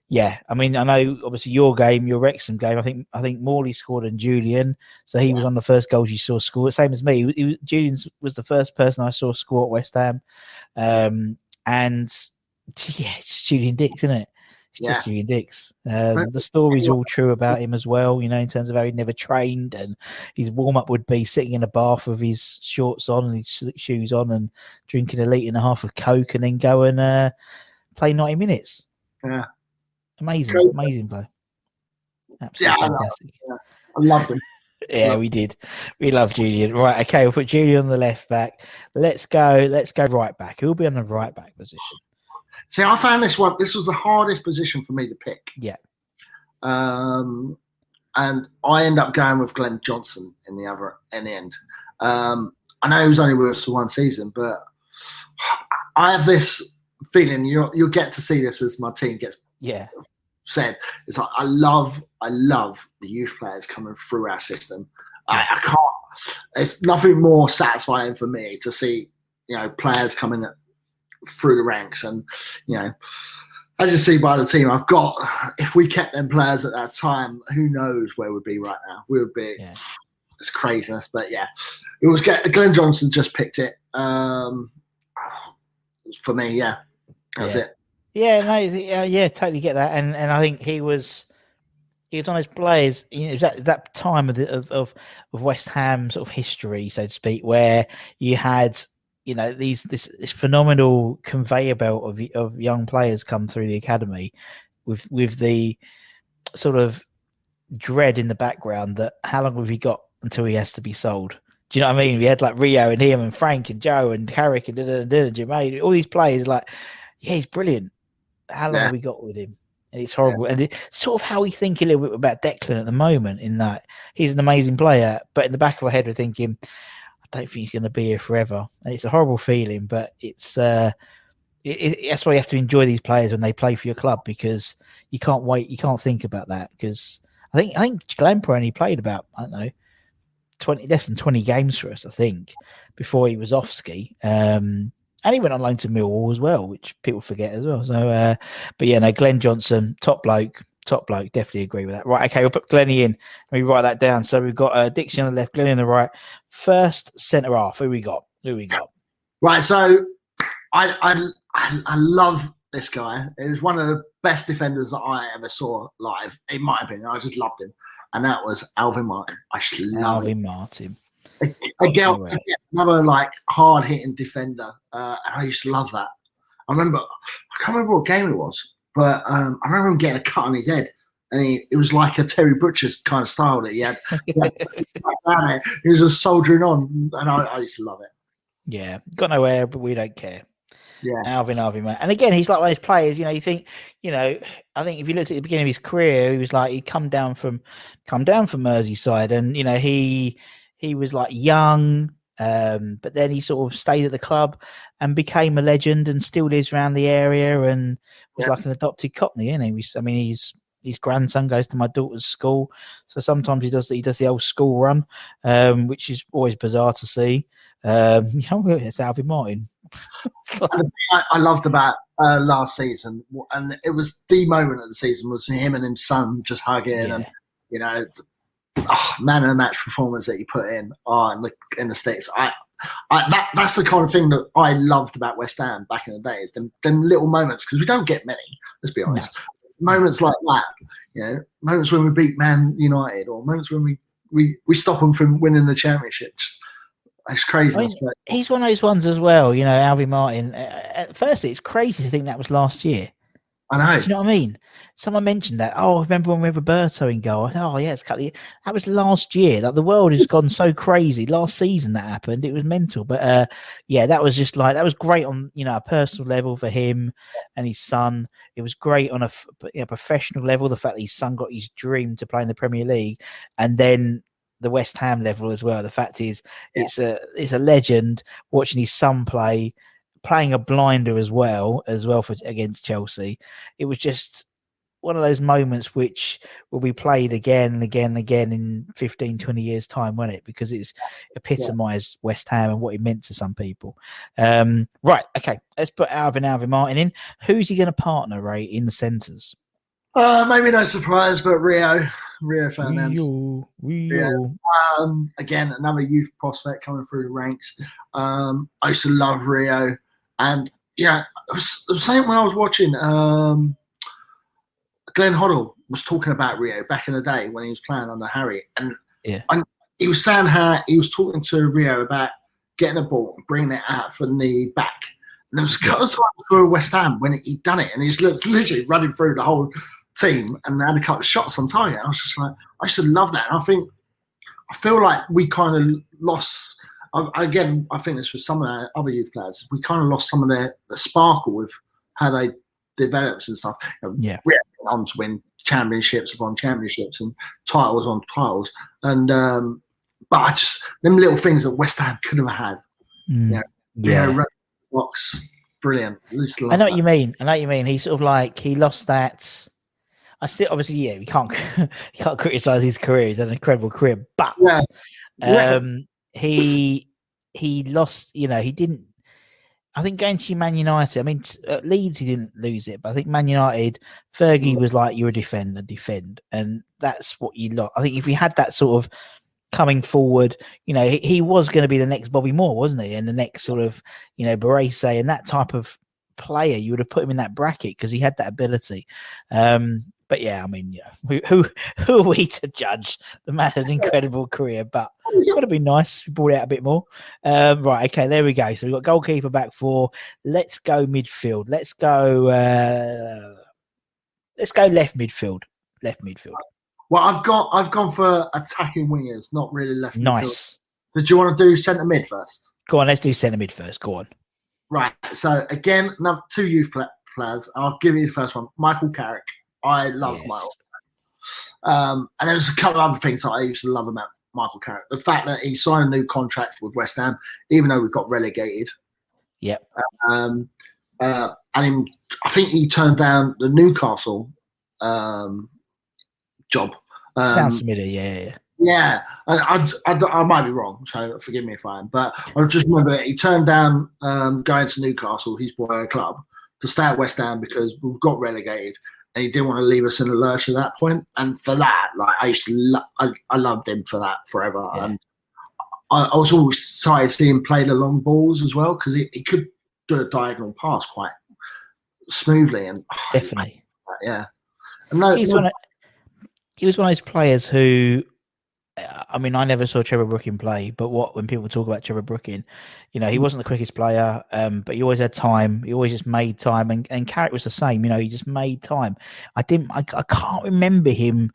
yeah, I mean, I know obviously your game, your Wrexham game. I think I think Morley scored and Julian, so he was on the first goals you saw score. Same as me. He, Julian was the first person I saw score at West Ham, um, and yeah, it's Julian Dicks, isn't it? It's Yeah. just Julian Dicks. Um, the story's all true about him as well. You know, in terms of how he'd never trained and his warm up would be sitting in a bath with his shorts on and his shoes on and drinking a litre and a half of coke and then go and uh, play ninety minutes. Yeah. Amazing, Crazy. amazing play. Yeah, Absolutely I fantastic. I loved him. Yeah, we did. We love Julian. Right, okay, we'll put Julian on the left back. Let's go. Let's go right back. Who'll be on the right back position? See, I found this one. This was the hardest position for me to pick. Yeah. Um, and I end up going with Glenn Johnson in the other in the end. Um, I know he was only with us for one season, but I have this feeling you'll you'll get to see this as my team gets Yeah, said. It's like I love I love the youth players coming through our system. I, I can't. It's nothing more satisfying for me to see you know players coming through the ranks, and you know as you see by the team I've got. If we kept them players at that time, who knows where we'd be right now? We would be. Yeah. It's craziness, but yeah, it was. Glenn Johnson just picked it. Um, for me, yeah, that's Yeah. it. yeah, no, yeah, yeah, totally get that. And and I think he was he was on his players. You know, that that time of, the, of of of West Ham sort of history, so to speak, where you had you know these this this phenomenal conveyor belt of of young players come through the academy with with the sort of dread in the background that how long have he got until he has to be sold? Do you know what I mean? We had like Rio and him and Frank and Joe and Carrick and Jermaine, all these players like, yeah, he's brilliant. How long Yeah. have we got with him? And it's horrible. And it's sort of how we think a little bit about Declan at the moment, in that he's an amazing player, but in the back of our head, we're thinking, don't think he's going to be here forever. And it's a horrible feeling, but it's uh, it, it, that's why you have to enjoy these players when they play for your club because you can't wait, you can't think about that because I think I think Glenper only played about I don't know twenty less than twenty games for us, I think, before he was off ski. Um, and he went on loan to Millwall as well, which people forget as well. So, uh, but yeah, no, Glenn Johnson, top bloke, top bloke, definitely agree with that. Right, okay, we'll put Glenny in. Let me write that down. So we've got uh, Dixie on the left, Glenny on the right. First centre half. Who we got? Who we got? Right, so I, I I I love this guy. He was one of the best defenders that I ever saw live, in my opinion. I just loved him, and that was Alvin Martin. I just love him. Alvin Martin. Again, Anyway. again, another like hard hitting defender, uh, and I used to love that. I remember I can't remember what game it was, but um, I remember him getting a cut on his head. And he, it was like a Terry Butcher's kind of style that he had. He, had- he was just soldiering on, and I, I used to love it. Yeah, got no air, but we don't care. Yeah. Alvin, Alvin, man. And again, he's like one of those players, you know, you think, you know, I think if you looked at the beginning of his career, he was like, he'd come down from, come down from Merseyside and, you know, he, he was like young, um, but then he sort of stayed at the club and became a legend and still lives around the area and was Yeah. like an adopted Cockney, isn't he? We- I mean, he's, his grandson goes to my daughter's school. So sometimes he does, he does the old school run, um, which is always bizarre to see. Um, you know, it's Alvin Martin. I, I loved about uh, last season, and it was the moment of the season was him and his son just hugging, and you know, oh, man of the match performance that you put in oh, in the in the sticks. I, I that that's the kind of thing that I loved about West Ham back in the days. Them, them little moments because we don't get many. Let's be honest. Moments like that, you know, moments when we beat Man United, or moments when we we we stop them from winning the championship. It's craziness, but he's one of those ones as well. You know, Alvin Martin. Uh, at first, it's crazy to think that was last year. I know. Do you know what I mean? Someone mentioned that. Oh, I remember when we had Roberto in goal? Thought, oh, yeah, it's couple. That was last year. Like the world has gone so crazy. Last season that happened. It was mental. But uh, yeah, that was just like that was great on you know a personal level for him and his son. It was great on a you know, professional level. The fact that his son got his dream to play in the Premier League, and then the West Ham level as well. The fact is, it's a it's a legend watching his son play, playing a blinder as well as well for against Chelsea. It was just one of those moments which will be played again and again and again in 15, 20 years' time, won't it? Because it's epitomised West Ham and what it meant to some people. Um, right, okay, let's put Alvin Alvin Martin in. Who's he going to partner, Ray, in the centres? Uh, maybe no surprise, but Rio, Rio Ferdinand. Rio, Rio. Um, again, another youth prospect coming through the ranks. Um, I used to love Rio, and yeah, it was the same when I was watching. Um, Glenn Hoddle was talking about Rio back in the day when he was playing under Harry, and Yeah. and he was saying how he was talking to Rio about getting a ball and bringing it out from the back. And there was a couple of times for West Ham when he'd done it, and he's literally running through the whole team and had a couple of shots on target. I was just like, I used to love that. And I think, I feel like we kind of lost. I- Again, I think this was some of our other youth players. We kind of lost some of their the sparkle with how they developed and stuff. You know, Yeah. we on to win championships upon championships and titles on titles. And um, but I just them little things that West Ham could have had. Mm. Yeah. Yeah. You know, box, brilliant. I I know what you mean. I know what you mean. He sort of like he lost that. I still obviously yeah, you can't you can't criticize his career. He's had an incredible career, but Yeah. Yeah. um, he he lost. You know, he didn't. I think going to Man United. I mean, at Leeds he didn't lose it, but I think Man United, Fergie was like, "You're a defender, defend," and that's what you lost. I think if he had that sort of coming forward, you know, he, he was going to be the next Bobby Moore, wasn't he? And the next sort of, you know, Baresi and that type of player, you would have put him in that bracket because he had that ability. Um, but yeah, I mean, yeah, who, who who are we to judge? The man had an incredible career, but it would have been nice if he brought out a bit more. Um, right, okay, there we go. So we've got goalkeeper back four. Let's go midfield. Let's go. Uh, let's go left midfield. Left midfield. Well, I've got I've gone for attacking wingers, not really left. midfield. Nice. Did you want to do centre mid first? Go on. Let's do centre mid first. Go on. Right. So again, two youth players. I'll give you the first one. Michael Carrick. I love Yes. Michael. Um, and there was a couple of other things that I used to love about Michael Carrick. The fact that he signed a new contract with West Ham, even though we got relegated. Yep. Um, uh, and him, I think he turned down the Newcastle um, job. Um, Sounds familiar. Yeah, yeah, yeah. I, I, I, I might be wrong, so forgive me if I am. But I just remember he turned down um, going to Newcastle, his boy club, to stay at West Ham because we've got relegated, and he didn't want to leave us in the lurch at that point. And for that, like I used to, lo- I, I loved him for that forever. Yeah. And I, I was always excited to see him play the long balls as well because he, he could do a diagonal pass quite smoothly and Definitely. yeah. And no, He's one of, he was one of those players who, I mean, I never saw Trevor Brooking play, but what when people talk about Trevor Brooking, you know, he wasn't the quickest player, um, but he always had time. He always just made time, and and Carrick was the same. You know, he just made time. I didn't, I, I can't remember him.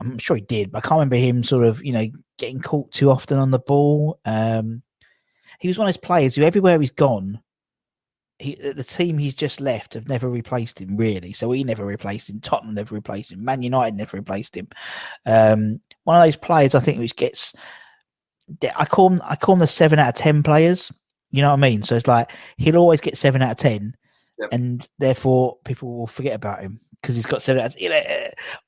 I'm sure he did, but I can't remember him sort of, you know, getting caught too often on the ball. Um, he was one of those players who everywhere he's gone, he, the team he's just left have never replaced him really. So he never replaced him. Tottenham never replaced him. Man United never replaced him. Um, one of those players I think which gets I call him I call him the seven out of ten players. You know what I mean? So it's like he'll always get seven out of ten, Yep. and therefore people will forget about him because he's got seven out. Of, you know,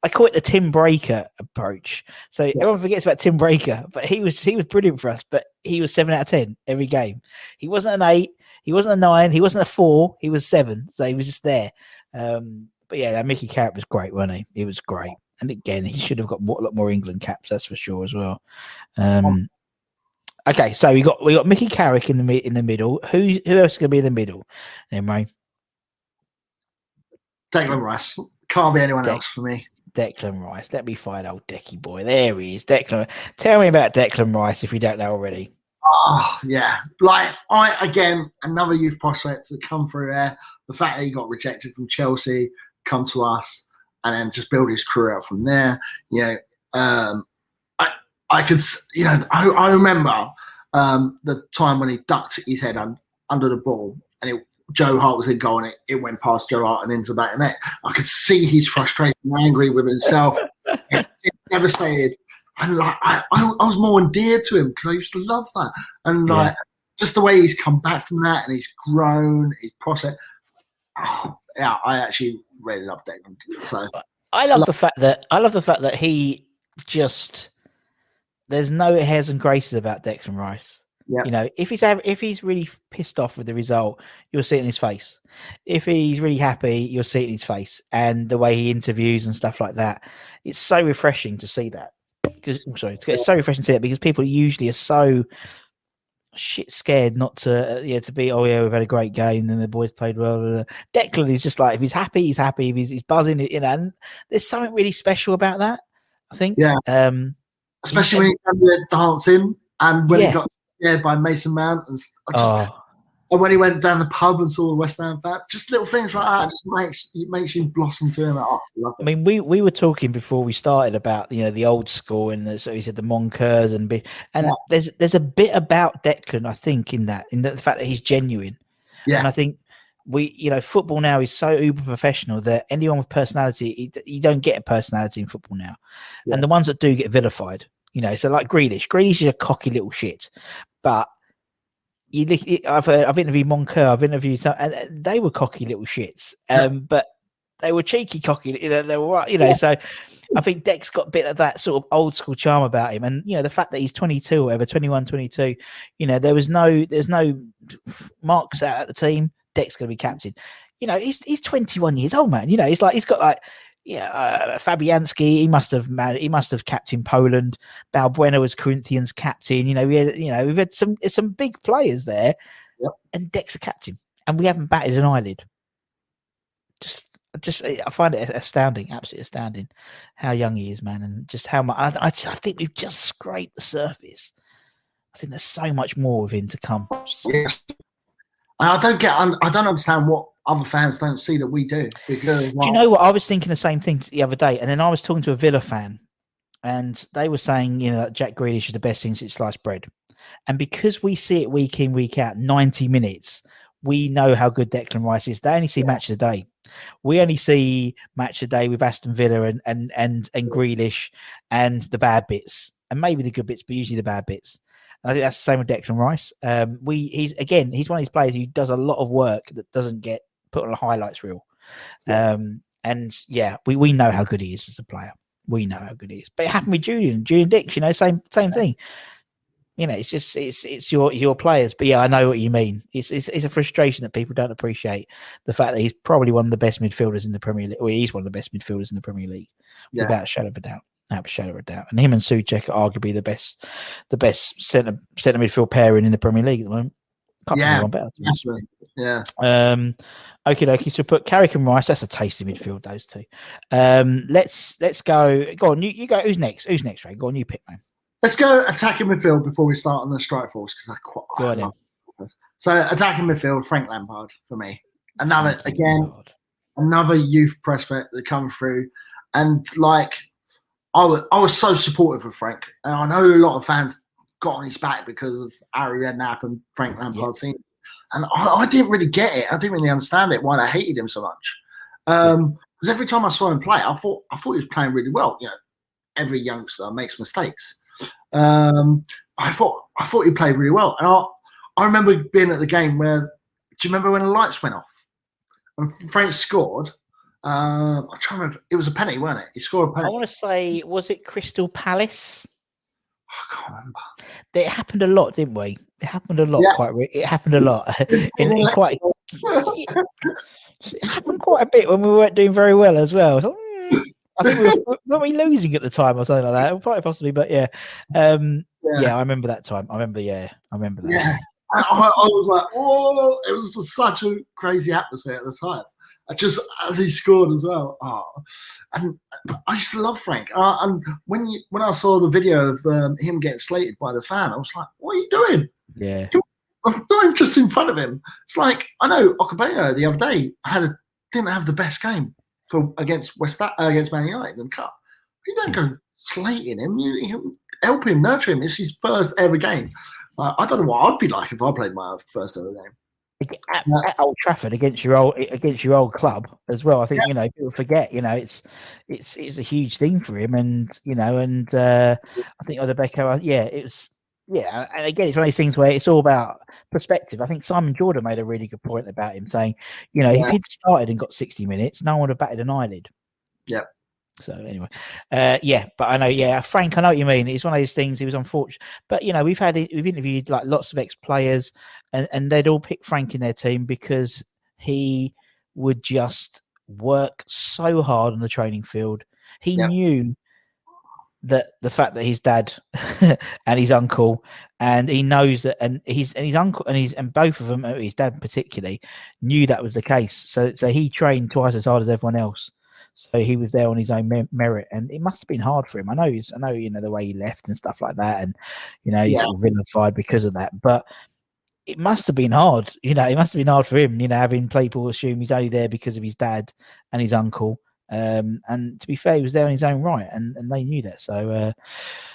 I call it the Tim Breacker approach. So everyone forgets about Tim Breacker, but he was he was brilliant for us. But he was seven out of ten every game. He wasn't an eight. He wasn't a nine. He wasn't a four. He was seven. So he was just there. Um, but yeah, that Mickey Carrick was great, wasn't he? He was great. And again, he should have got more, a lot more England caps. That's for sure as well. Um, okay, so we got we got Mickey Carrick in the in the middle. Who who else is going to be in the middle? Then Ray Declan Rice can't be anyone Dec- else for me. Declan Rice. Let me find old Decky boy. There he is. Declan. Tell me about Declan Rice if you don't know already. Oh yeah, like I again another youth prospect that come through there. The fact that he got rejected from Chelsea, come to us, and then just build his career out from there. You know, um, I I could you know I, I remember um, the time when he ducked his head un, under the ball and it, Joe Hart was in goal and it, it went past Joe Hart and into the back of the net. I could see his frustration, and angry with himself, devastated. And like I, I, I was more endeared to him because I used to love that. And Yeah. like just the way he's come back from that and he's grown, his process. Oh, yeah, I actually really love Declan. So I love Lo- the fact that I love the fact that he just there's no hairs and graces about Declan Rice. Yeah. You know, if he's if he's really pissed off with the result, you'll see it in his face. If he's really happy, you'll see it in his face, and the way he interviews and stuff like that. It's so refreshing to see that. Because I'm sorry, it's so refreshing to see that because people usually are so shit scared not to uh, yeah to be oh yeah we've had a great game and the boys played well. blah, blah, blah." Declan is just like if he's happy, he's happy. If he's, he's buzzing, you know. And there's something really special about that. I think. Yeah. Um. especially when the dancing and when Yeah. he got scared by Mason Mount and, I just, Oh, and when he went down the pub and saw the West Ham fans, just little things like that just makes it makes you blossom to him. Oh, I I mean, we, we were talking before we started about you know the old school and the, so he said the Moncurs and be, and Yeah. there's there's a bit about Declan I think in that in the fact that he's genuine. Yeah. And I think we you know football now is so uber professional that anyone with personality you, don't get a personality in football now, Yeah. and the ones that do get vilified. You know, so like Grealish, Grealish is a cocky little shit, but. You, I've heard, I've interviewed Moncur, I've interviewed some, and they were cocky little shits. Um, but they were cheeky, cocky. You know, they were right. You know, so I think Deck's got a bit of that sort of old school charm about him, and you know the fact that he's 22 or whatever, 21, 22. You know, there was no, there's no marks out at the team. Deck's going to be captain. You know, he's he's 21 years old, man. You know, he's like he's got like. Yeah, uh, Fabianski. He must have man. He must have captained Poland. Balbuena was Corinthians captain. You know, we had, you know we've had some some big players there, Yep. and a captain, and we haven't batted an eyelid. Just, just I find it astounding, absolutely astounding, how young he is, man, and just how much. I, I, I think we've just scraped the surface. I think there's so much more of him to come. Yes. And I don't get. I don't understand what other fans don't see that we do. Because Do you know what? I was thinking the same thing the other day, and then I was talking to a Villa fan, and they were saying, you know, that Jack Grealish is the best thing since sliced bread. And because we see it week in, week out, 90 minutes, we know how good Declan Rice is. They only see match of the day. We only see match of the day with Aston Villa and and and and Grealish and the bad bits, and maybe the good bits, but usually the bad bits. I think that's the same with Declan Rice. Um, we he's again he's one of these players who does a lot of work that doesn't get put on a highlights reel. Um, and yeah, we, we know how good he is as a player. We know how good he is. But it happened with Julian, Julian Dicks, you know, same same thing. You know, it's just it's it's your your players. But yeah, I know what you mean. It's it's, it's a frustration that people don't appreciate the fact that he's probably one of the best midfielders in the Premier League. Well, he's one of the best midfielders in the Premier League, Yeah. without a shadow of a doubt. Without a shadow of a doubt. And him and Soucek are arguably the best the best centre centre midfield pairing in the Premier League at the moment. Can't Yeah. better. to. Yeah. Um, okay, dokie. So put Carrick and Rice. That's a tasty midfield. Those two. Um, let's let's go. Go on. You, you go. Who's next? Who's next? Ray? Go on. You pick, man. Let's go attacking midfield before we start on the strike force because I quite. Go I. So attacking midfield, Frank Lampard for me. Another again, another youth prospect that come through, and like I was, I was so supportive of Frank, and I know a lot of fans got on his back because of Harry Redknapp and Frank Lampard senior, and I, I didn't really get it. I didn't really understand it why they hated him so much. Um, because every time I saw him play, I thought I thought he was playing really well. You know, every youngster makes mistakes. Um, I thought I thought he played really well, and I I remember being at the game where. Do you remember when the lights went off? and Frank scored, um, I'm trying to remember. It was a penalty, wasn't it? He scored a penalty. I want to say, was it Crystal Palace? I can't remember. It happened a lot, didn't we? It happened a lot. Yeah. Quite. Re- it happened a lot. in, in quite. It happened quite a bit when we weren't doing very well as well. So, hmm, I think we were, weren't we losing at the time or something like that? Quite possibly, but yeah. Um, Yeah. yeah, I remember that time. I remember. Yeah, I remember that. Yeah. I, I I was like, oh, it was just such a crazy atmosphere at the time. I just as he scored as well. Oh, and I used to love Frank. Uh, and when you when I saw the video of um, him getting slated by the fan, I was like, what are you doing? Yeah. I'm not even just in front of him. It's like I know Ocabeto the other day had a, didn't have the best game for against West uh, against Man United in the cup. You don't go slating him. You, you help him, nurture him. It's his first ever game. Uh, I don't know what I'd be like if I played my first ever game. At, at Old Trafford against your old against your old club as well. I think you know people forget. You know, it's it's it's a huge thing for him, and you know, and uh, I think other Becco, yeah, it was yeah, and again, it's one of those things where it's all about perspective. I think Simon Jordan made a really good point about him saying, you know, Yeah. if he'd started and got 60 minutes, no one would have batted an eyelid. Yep. So anyway, uh, yeah, but I know, yeah, Frank, I know what you mean. It's one of those things. He was unfortunate, but you know, we've had we've interviewed like lots of ex players, and and they'd all pick Frank in their team because he would just work so hard on the training field. He Yep. knew that the fact that his dad and his uncle and he knows that and he's and his uncle and his and both of them uh, his dad particularly knew that was the case so so he trained twice as hard as everyone else so he was there on his own mer- merit and it must have been hard for him i know he's i know you know the way he left and stuff like that and you know he's Yeah. sort of vilified because of that but it must have been hard you know it must have been hard for him you know having people assume he's only there because of his dad and his uncle um, and to be fair, he was there in his own right, and, and they knew that. So, uh,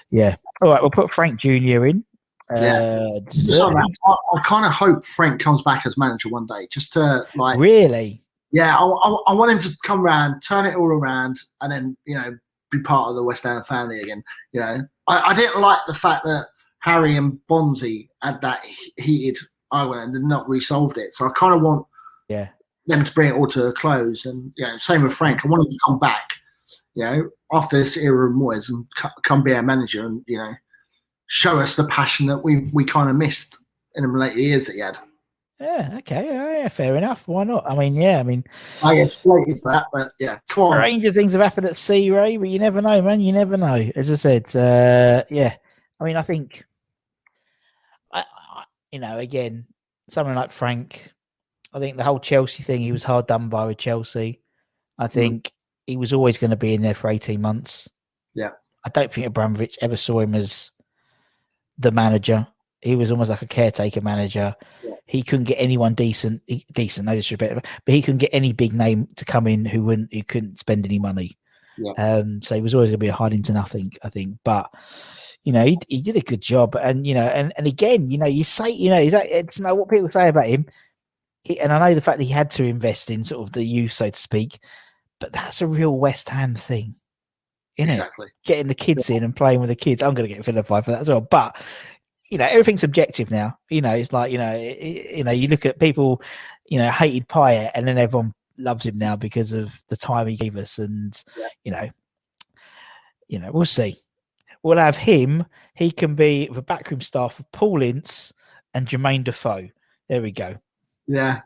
yeah. All right, we'll put Frank Junior in. Yeah. Uh, on I, I kind of hope Frank comes back as manager one day, just to like, really? Yeah, I, I, I want him to come round, turn it all around, and then you know be part of the West Ham family again. You know, I, I didn't like the fact that Harry and Bonzo had that heated argument and not resolved it. So I kind of want Yeah. them to bring it all to a close. And you know, same with Frank. I want him to come back. You know, after this era of Moyes and c- come be our manager and you know show us the passion that we we kind of missed in the later years that he had. Yeah. Okay. Yeah, yeah, fair enough. Why not? I mean, yeah. I mean, I get slated for that, but yeah, come on. stranger things have happened at sea, Ray, but you never know, man. You never know. As I said, uh, yeah. I mean, I think, I, I, you know, again, someone like Frank, I think the whole Chelsea thing, he was hard done by with Chelsea. I think he was always going to be in there for 18 months. Yeah. I don't think Abramovich ever saw him as the manager. He was almost like a caretaker manager. Yeah. He couldn't get anyone decent, he, decent, no disrespect, but he couldn't get any big name to come in who wouldn't, who couldn't spend any money. Yeah. Um, so he was always going to be a hiding to nothing, I think. But you know, he, he did a good job, and you know, and, and again, you know, you say, you know, is that it's you know, what people say about him, he, and I know the fact that he had to invest in sort of the youth, so to speak, but that's a real West Ham thing, isn't it? Getting the kids in and playing with the kids. I'm going to get vilified for that as well, but you know, everything's objective now. You know, it's like you know, i- i- you know, you look at people, you know, hated Payet, and then everyone loves him now because of the time he gave us, and Yeah. you know, you know, we'll see. We'll have him. He can be the backroom staff of Paul Ince and Jermaine Defoe. There we go. Yeah.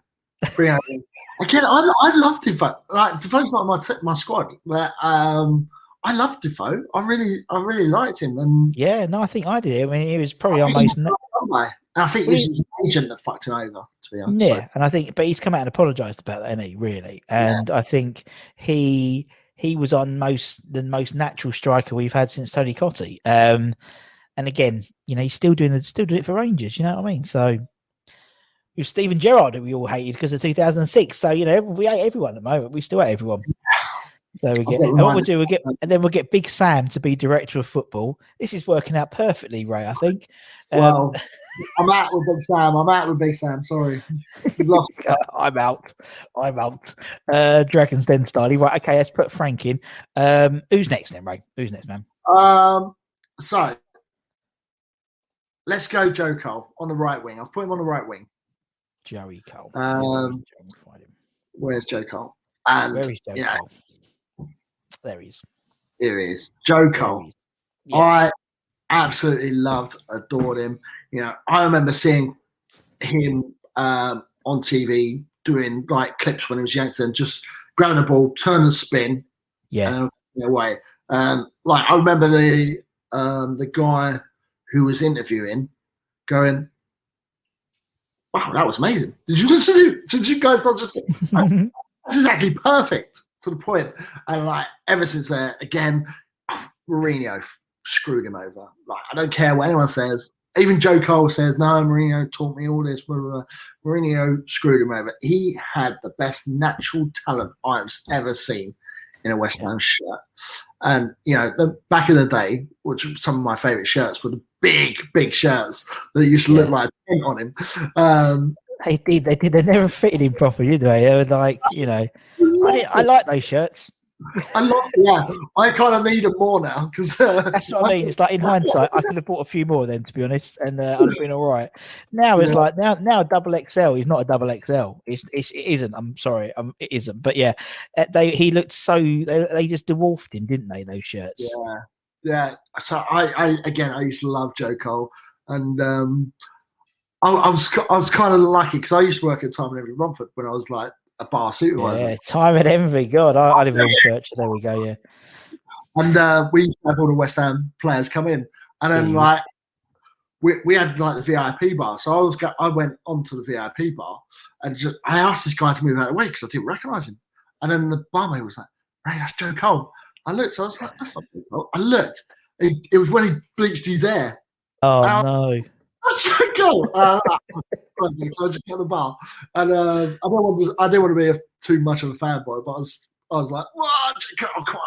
Again, I, I love Defoe. Like Defoe's not my t- my squad, but um, I love Defoe. I really I really liked him, and Yeah, no, I think I did. I mean, he was probably I our most. not. And I think it was his agent that fucked him over. To be honest, Yeah, and I think, but he's come out and apologised about that, hasn't he? Really, Yeah. and I think he he was on most the most natural striker we've had since Tony Cottee. Um, and again, you know, he's still doing it, still doing it for Rangers. You know what I mean? So with Steven Gerrard, who we all hated because of 2006. So you know, we hate everyone at the moment. We still hate everyone. So we get, and what we'll do, we get, and then we'll get Big Sam to be director of football. This is working out perfectly, Ray. I think. Um, Well, I'm out with Big Sam. I'm out with Big Sam. Sorry, We've. I'm out. I'm out. Uh, Dragons Den starting. Right. Okay. Let's put Frank in. Um, who's next then, Ray? Who's next, man? Um, so let's go, Joe Cole on the right wing. I've put him on the right wing. Joey Cole. Um. Where's Joe Cole? And Where is Joe yeah. Cole? There he is. here he is, Joe Cole. Yeah. I absolutely loved, adored him. You know, I remember seeing him um, on TV doing like clips when he was youngster and just grabbing the ball, turn and spin, Yeah. and away. Um, like I remember the um, the guy who was interviewing going, "Wow, that was amazing! Did you did you guys not just that's exactly perfect to the point?" And like ever since there, again, Mourinho screwed him over. Like I don't care what anyone says. Even Joe Cole says, "No, Mourinho taught me all this." blah, blah, blah." Mourinho screwed him over. He had the best natural talent I've ever seen in a West Ham shirt. And you know, the back in the day, which some of my favourite shirts were the big, big shirts that used to look Yeah. like a tent on him. Um, They did. They did. They never fitted him properly, did they? They were like, you know, I, I like those shirts. I love, yeah. I kind of need them more now because uh, That's what I mean. It's like in hindsight, I could have bought a few more then, to be honest, and uh, I'd have been all right. Now it's Yeah. like now, now a double XL is not a double XL. It's, it's it isn't. I'm sorry, um, it isn't. But yeah, uh, they he looked so they, they just dwarfed him, didn't they? Those shirts. Yeah, yeah. So I, I again, I used to love Joe Cole, and um, I, I was, I was kind of lucky because I used to work at Time and Every Romford when I was like a bar supervisor, Yeah, time and envy. God, I, I live in church. There we go. Yeah. and uh, we used to have all the West Ham players come in, and then Mhm. like. We, we had like the VIP bar, so I was go- I went onto the VIP bar and just, I asked this guy to move out of the way because I didn't recognise him, and then the barmaid was like, "Hey, that's Joe Cole." I looked, so I was like, "That's not Joe Cole." I looked, it, it was when he bleached his hair. Oh Um, no. Go. Uh, I just got the bar, and uh, I don't want to. I didn't want to be a, too much of a fanboy, but I was. I was like, "What? Come on!"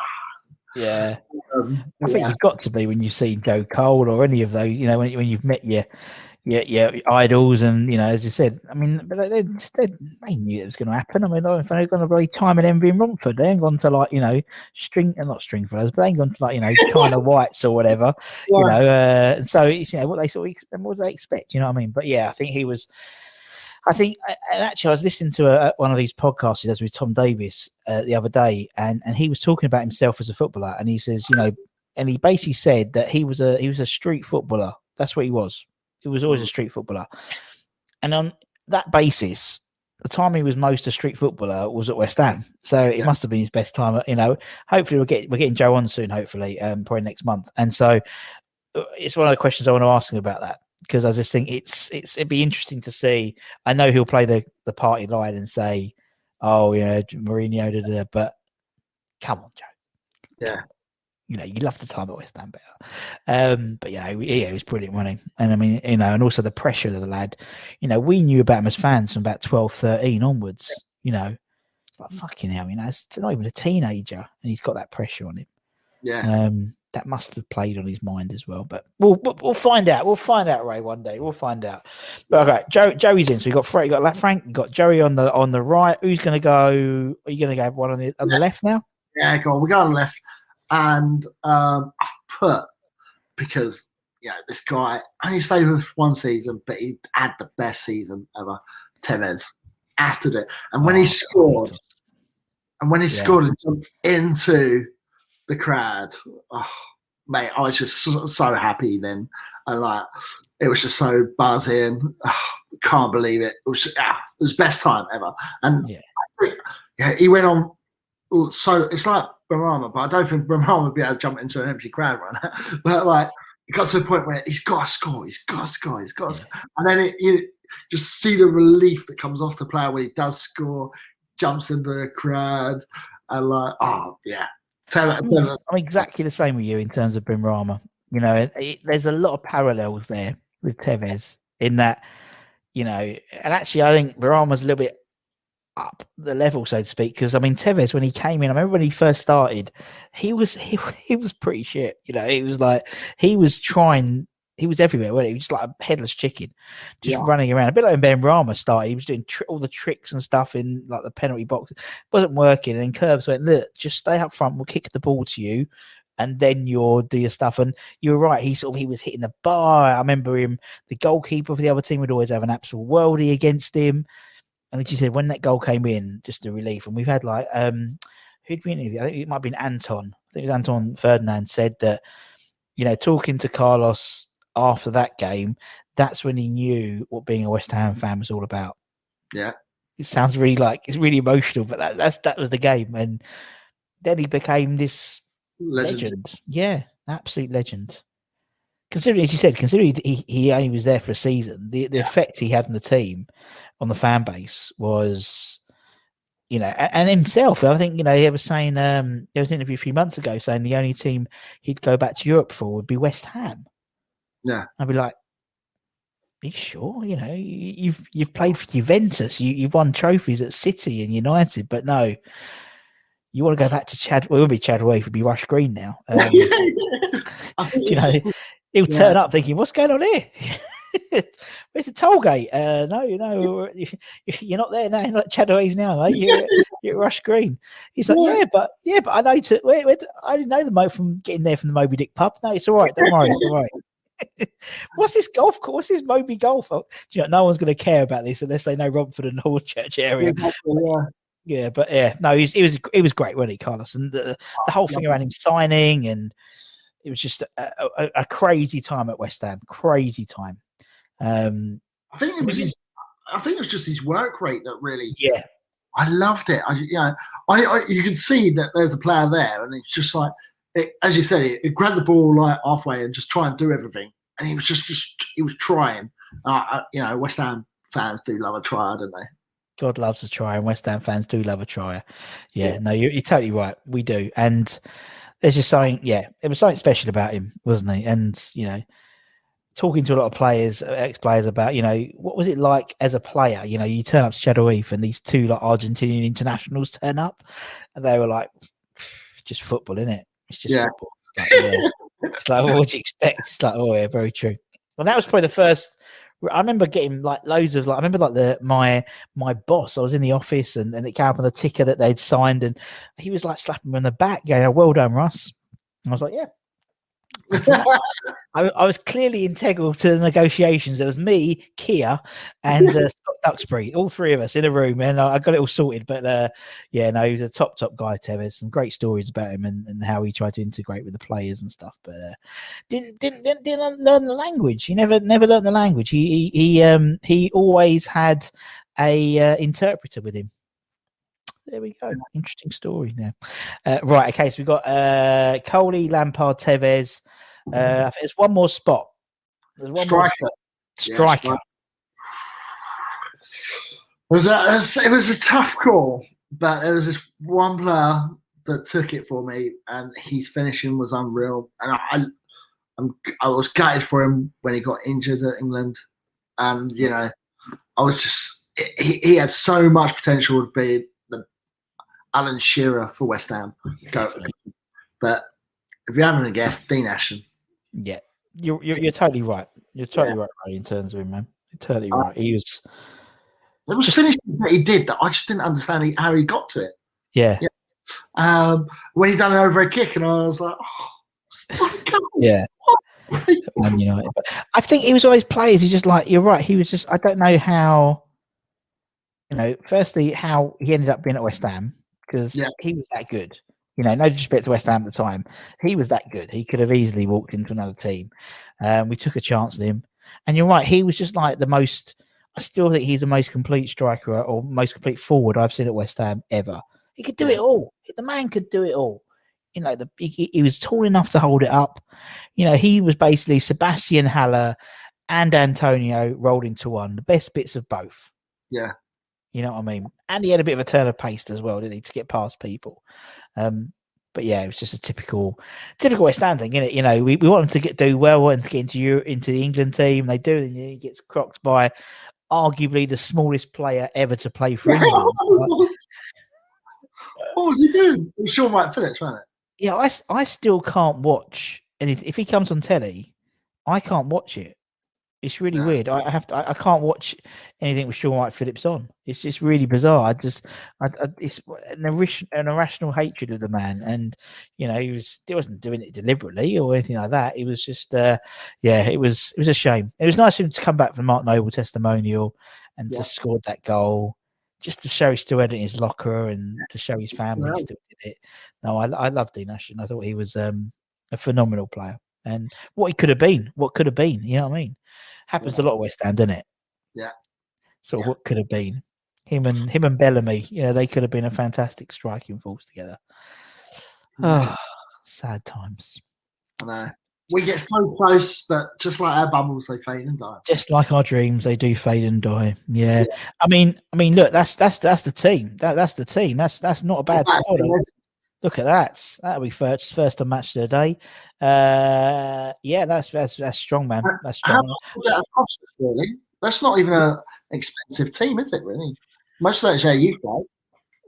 Yeah. Um, I think yeah. you've got to be when you've seen Joe Cole or any of those, you know, when, when you've met your, your, your idols and, you know, as you said, I mean, but they, they, they, knew it was going to happen. I mean, if they're going to be time and envy in Romford, they ain't gone to like, you know, string, uh, not Stringfellows, but they ain't gone to like, you know, kind of whites or whatever, you know, uh, and so it's, you know, what they sort of, what they expect, you know what I mean? But yeah, I think he was, I think, and actually, I was listening to a, one of these podcasts does with Tom Davis uh, the other day, and and he was talking about himself as a footballer, and he says, you know, and he basically said that he was a he was a street footballer. That's what he was. He was always a street footballer, and on that basis, the time he was most a street footballer was at West Ham. So it Yeah. must have been his best time. You know, hopefully we'll get we're getting Joe on soon. Hopefully, um, probably next month. And so uh, it's one of the questions I want to ask him about that because I just think it's it's it'd be interesting to see. I know he'll play the the party line and say, "Oh, you know, Mourinho," da, but come on, Joe. Yeah. You know, you love the time at West Ham better. Um, but yeah, he- yeah, he was brilliant, wasn't? And I mean, you know, and also the pressure of the lad. You know, we knew about him as fans from about 12, 13 onwards. You know, it's like fucking hell, you know, it's not even a teenager, and he's got that pressure on him. Yeah. Um, that must have played on his mind as well. But we'll we'll, we'll find out. We'll find out, Ray, one day. We'll find out. But okay, Joe, Joey's in. So we got Frank, you got Frank, you got Joey on the on the right. Who's going to go? Are you going to go one on the on the left now? Yeah, go on. We go on the left, and um, I've put because you know this guy only stayed with one season, but he had the best season ever. Tevez after it, and when he Oh, scored, God. and when he Yeah. scored into the crowd, oh, mate, I was just so, so happy then, and like it was just so buzzing. Oh, can't believe it. It was ah, it was best time ever, and Yeah. Yeah, he went on. So it's like Benrahma, but I don't think Benrahma would be able to jump into an empty crowd right now. But like, it got to the point where he's got to score, he's got to score, he's got to score. And then it, you just see the relief that comes off the player when he does score, jumps into the crowd, and like, oh yeah. Tell tell it. I'm exactly the same with you in terms of Benrahma. You know, it, it- there's a lot of parallels there with Tevez in that, you know, and actually I think Bimrama's a little bit up the level, so to speak. Because I mean, Tevez when he came in, I remember when he first started, he was he, he was pretty shit. You know, he was like he was trying. He was everywhere, wasn't he? He was just like a headless chicken, just Yeah. running around. A bit like when Benrahma started. He was doing tr- all the tricks and stuff in like the penalty box. It wasn't working. And then Curbs went, look, just stay up front. We'll kick the ball to you, and then you'll do your stuff. And you were right. He sort of he was hitting the bar. I remember him. The goalkeeper for the other team would always have an absolute worldie against him. And you said, when that goal came in, just a relief. And we've had like um, who'd we interview? I think it might have been Anton. I think it was Anton Ferdinand said that you know talking to Carlos after that game, that's when he knew what being a West Ham fan was all about Yeah. it sounds really like it's really emotional, but that, that's that was the game, and then he became this Legend. legend. Yeah, absolute legend. Considering, as you said, considering he, he only was there for a season, the, the effect he had on the team, on the fan base was, you know, and himself. I think you know he was saying um, there was an interview a few months ago saying the only team he'd go back to Europe for would be West Ham. Yeah. I'd be like, are you sure? You know, you- you've you've played for Juventus, you you've won trophies at City and United, but no, you want to go back to Chad? Well, it would be Chad Wave, would be Rush Green now. Um, you know, he'll Yeah. turn up thinking, "What's going on here? Where's the toll gate? Uh, no, you know, you- you're not there now. You're not Chad Wave now, mate. You're, you're Rush Green. He's like, yeah, but yeah, but I know to. Wait, wait, I didn't know the mo from getting there from the Moby Dick pub. No, it's all right. Don't worry. Don't worry. what's this golf course? What's this Moby golf? Oh, do you know, no one's going to care about this unless they know Romford and Hornchurch area. Exactly, yeah. Yeah, but yeah, no, he was, he was, it was great, wasn't he, Carlos? And the, the whole thing around him signing, and it was just a, a, a crazy time at West Ham, crazy time. Um, I think it was his. I think it was just his work rate that really. yeah, I loved it. I, you know, I, I you can see that there's a player there, and it's just like, it, as you said, it, it grabbed the ball like halfway and just try and do everything, and he was just, just he was trying. Uh, uh, you know, West Ham fans do love a try, don't they? God loves a try, and West Ham fans do love a try. Yeah, no, you're, you're totally right. We do, and there's just something. Yeah, it was something special about him, wasn't he? And you know, talking to a lot of players, ex-players about, you know, what was it like as a player? You know, you turn up to Shadow and these two like Argentinian internationals turn up, and they were like, just football, isn't it? It's just Yeah. football. Like, yeah. it's like, what would you expect? It's like, oh yeah, very true. And that was probably the first. I remember getting like loads of like. I remember like the my my boss. I was in the office and, and it came up on the ticker that they'd signed, and he was like slapping me on the back, going, "Oh, "Well done, Russ." I was like, "Yeah." I, I was clearly integral to the negotiations. It was me, Kia, and uh, Scott Duxbury, all three of us in a room, and I, I got it all sorted. But uh, yeah, no, he was a top, top guy. Tevez, some great stories about him and, and how he tried to integrate with the players and stuff. But uh, didn't, didn't didn't didn't learn the language. He never never learned the language. He he he, um, he always had a uh, interpreter with him. There we go. Interesting story now. Uh, right. Okay. So we've got uh, Coley, Lampard, Tevez. Uh, I think there's one more spot. There's one more Striker. spot. Yeah, Striker. striker. It was, a, it was it was a tough call, but there was this one player that took it for me, and his finishing was unreal. And I, I, I'm, I was gutted for him when he got injured at England, and you know, I was just he, he had so much potential to be the Alan Shearer for West Ham. Go, but if you haven't guessed, Dean Ashton. Yeah, you're, you're you're totally right. You're totally right, Ray, in terms of him, man. You're totally Uh, right. He was, It was finishing that he did that I just didn't understand he, how he got to it. yeah, Yeah. Um, when he done an over a kick, and I was like, oh, what a yeah. Man United. But I think he was one of those players who just like you're right. He was just I don't know how. You know, firstly, how he ended up being at West Ham because Yeah. he was that good. You know, no disrespect to West Ham at the time, he was that good. He could have easily walked into another team. Um, we took a chance on him, and you're right. He was just like the most. I still think he's the most complete striker or most complete forward I've seen at West Ham ever. He could do it all. The man could do it all. You know, the he, he was tall enough to hold it up. You know, he was basically Sebastian Haller and Antonio rolled into one. The best bits of both. Yeah. You know what I mean? And he had a bit of a turn of pace as well, didn't he, to get past people. Um, but yeah, it was just a typical, typical West Ham thing, innit? You know, we, we want him to get do well, want him to get into Euro, into the England team. They do, and he gets crocked by arguably the smallest player ever to play for England. what was he doing? It was Sean White Phillips, wasn't it? yeah, I, I still can't watch, and if, if he comes on telly, I can't watch it. It's really No. weird. I, I have to. I, I can't watch anything with Shaun Wright-Phillips on. It's just really bizarre. I just, I, I, it's an, irration- an irrational hatred of the man, and you know, he was he wasn't doing it deliberately or anything like that. It was just, uh, yeah, it was it was a shame. It was nice for him to come back from the Mark Noble testimonial and Yeah. to scored that goal, just to show he still had it in his locker and to show his family Right. still did it. No, I, I love Dean Ashton. I thought he was um, a phenomenal player, and what he could have been, what could have been. You know what I mean? Happens a lot at West Ham, doesn't it? Yeah. So Yeah. what could have been. Him and him and Bellamy, you know, they could have been a mm. fantastic striking force together. Oh, sad times. I know. We get so close, but just like our bubbles, they fade and die. Just like our dreams, they do fade and die. Yeah. I mean, I mean, look, that's that's that's the team. That that's the team. That's that's not a bad That's it. Look at that. That'll be first first match of the day. Uh, yeah, that's that's that's strong, man. That's strong. that cost really? That's not even an expensive team, is it, really? Most of that's our youth, right?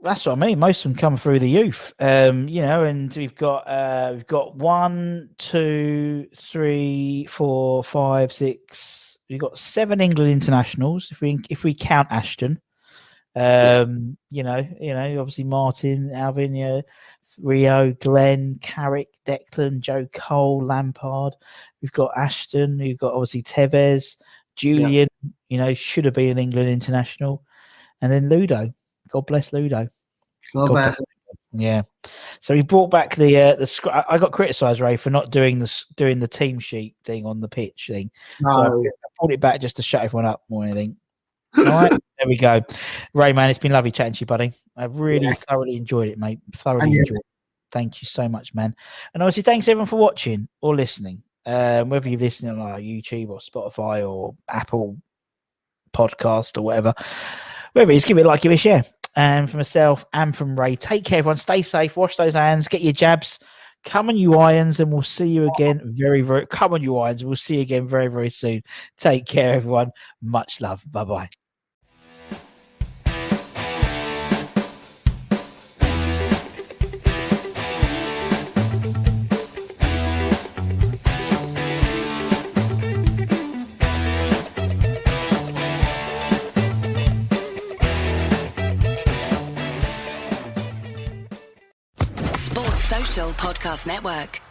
That's what I mean. Most of them come through the youth, um, you know, and we've got uh, we've got one, two, three, four, five, six. We've got seven England internationals if we if we count Ashton. Um, you know, you know, obviously Martin, Alvin, yeah, Rio, Glenn, Carrick, Declan, Joe Cole, Lampard. We've got Ashton. We've got obviously Tevez, Julian. You know, should have been an England international, and then Ludo. God bless Ludo. God bad. bless- Yeah. So he brought back the uh, the. I got criticised Ray for not doing this doing the team sheet thing on the pitch thing. So I No. pulled it back just to shut everyone up more than anything. All right, there we go. Ray, man, it's been lovely chatting to you, buddy. I've really Yeah. thoroughly enjoyed it, mate. Thoroughly enjoyed it. Thank you so much, man. And obviously, thanks everyone for watching or listening. Um, whether you're listening on like, YouTube or Spotify or Apple podcast or whatever, wherever it is, give it a like, give it a share. And for myself and from Ray, take care, everyone. Stay safe, wash those hands, get your jabs. Come on, you irons, and we'll see you again very, very. Come on, you irons. We'll see you again very, very soon. Take care, everyone. Much love. Bye bye. Podcast Network.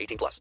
18 plus.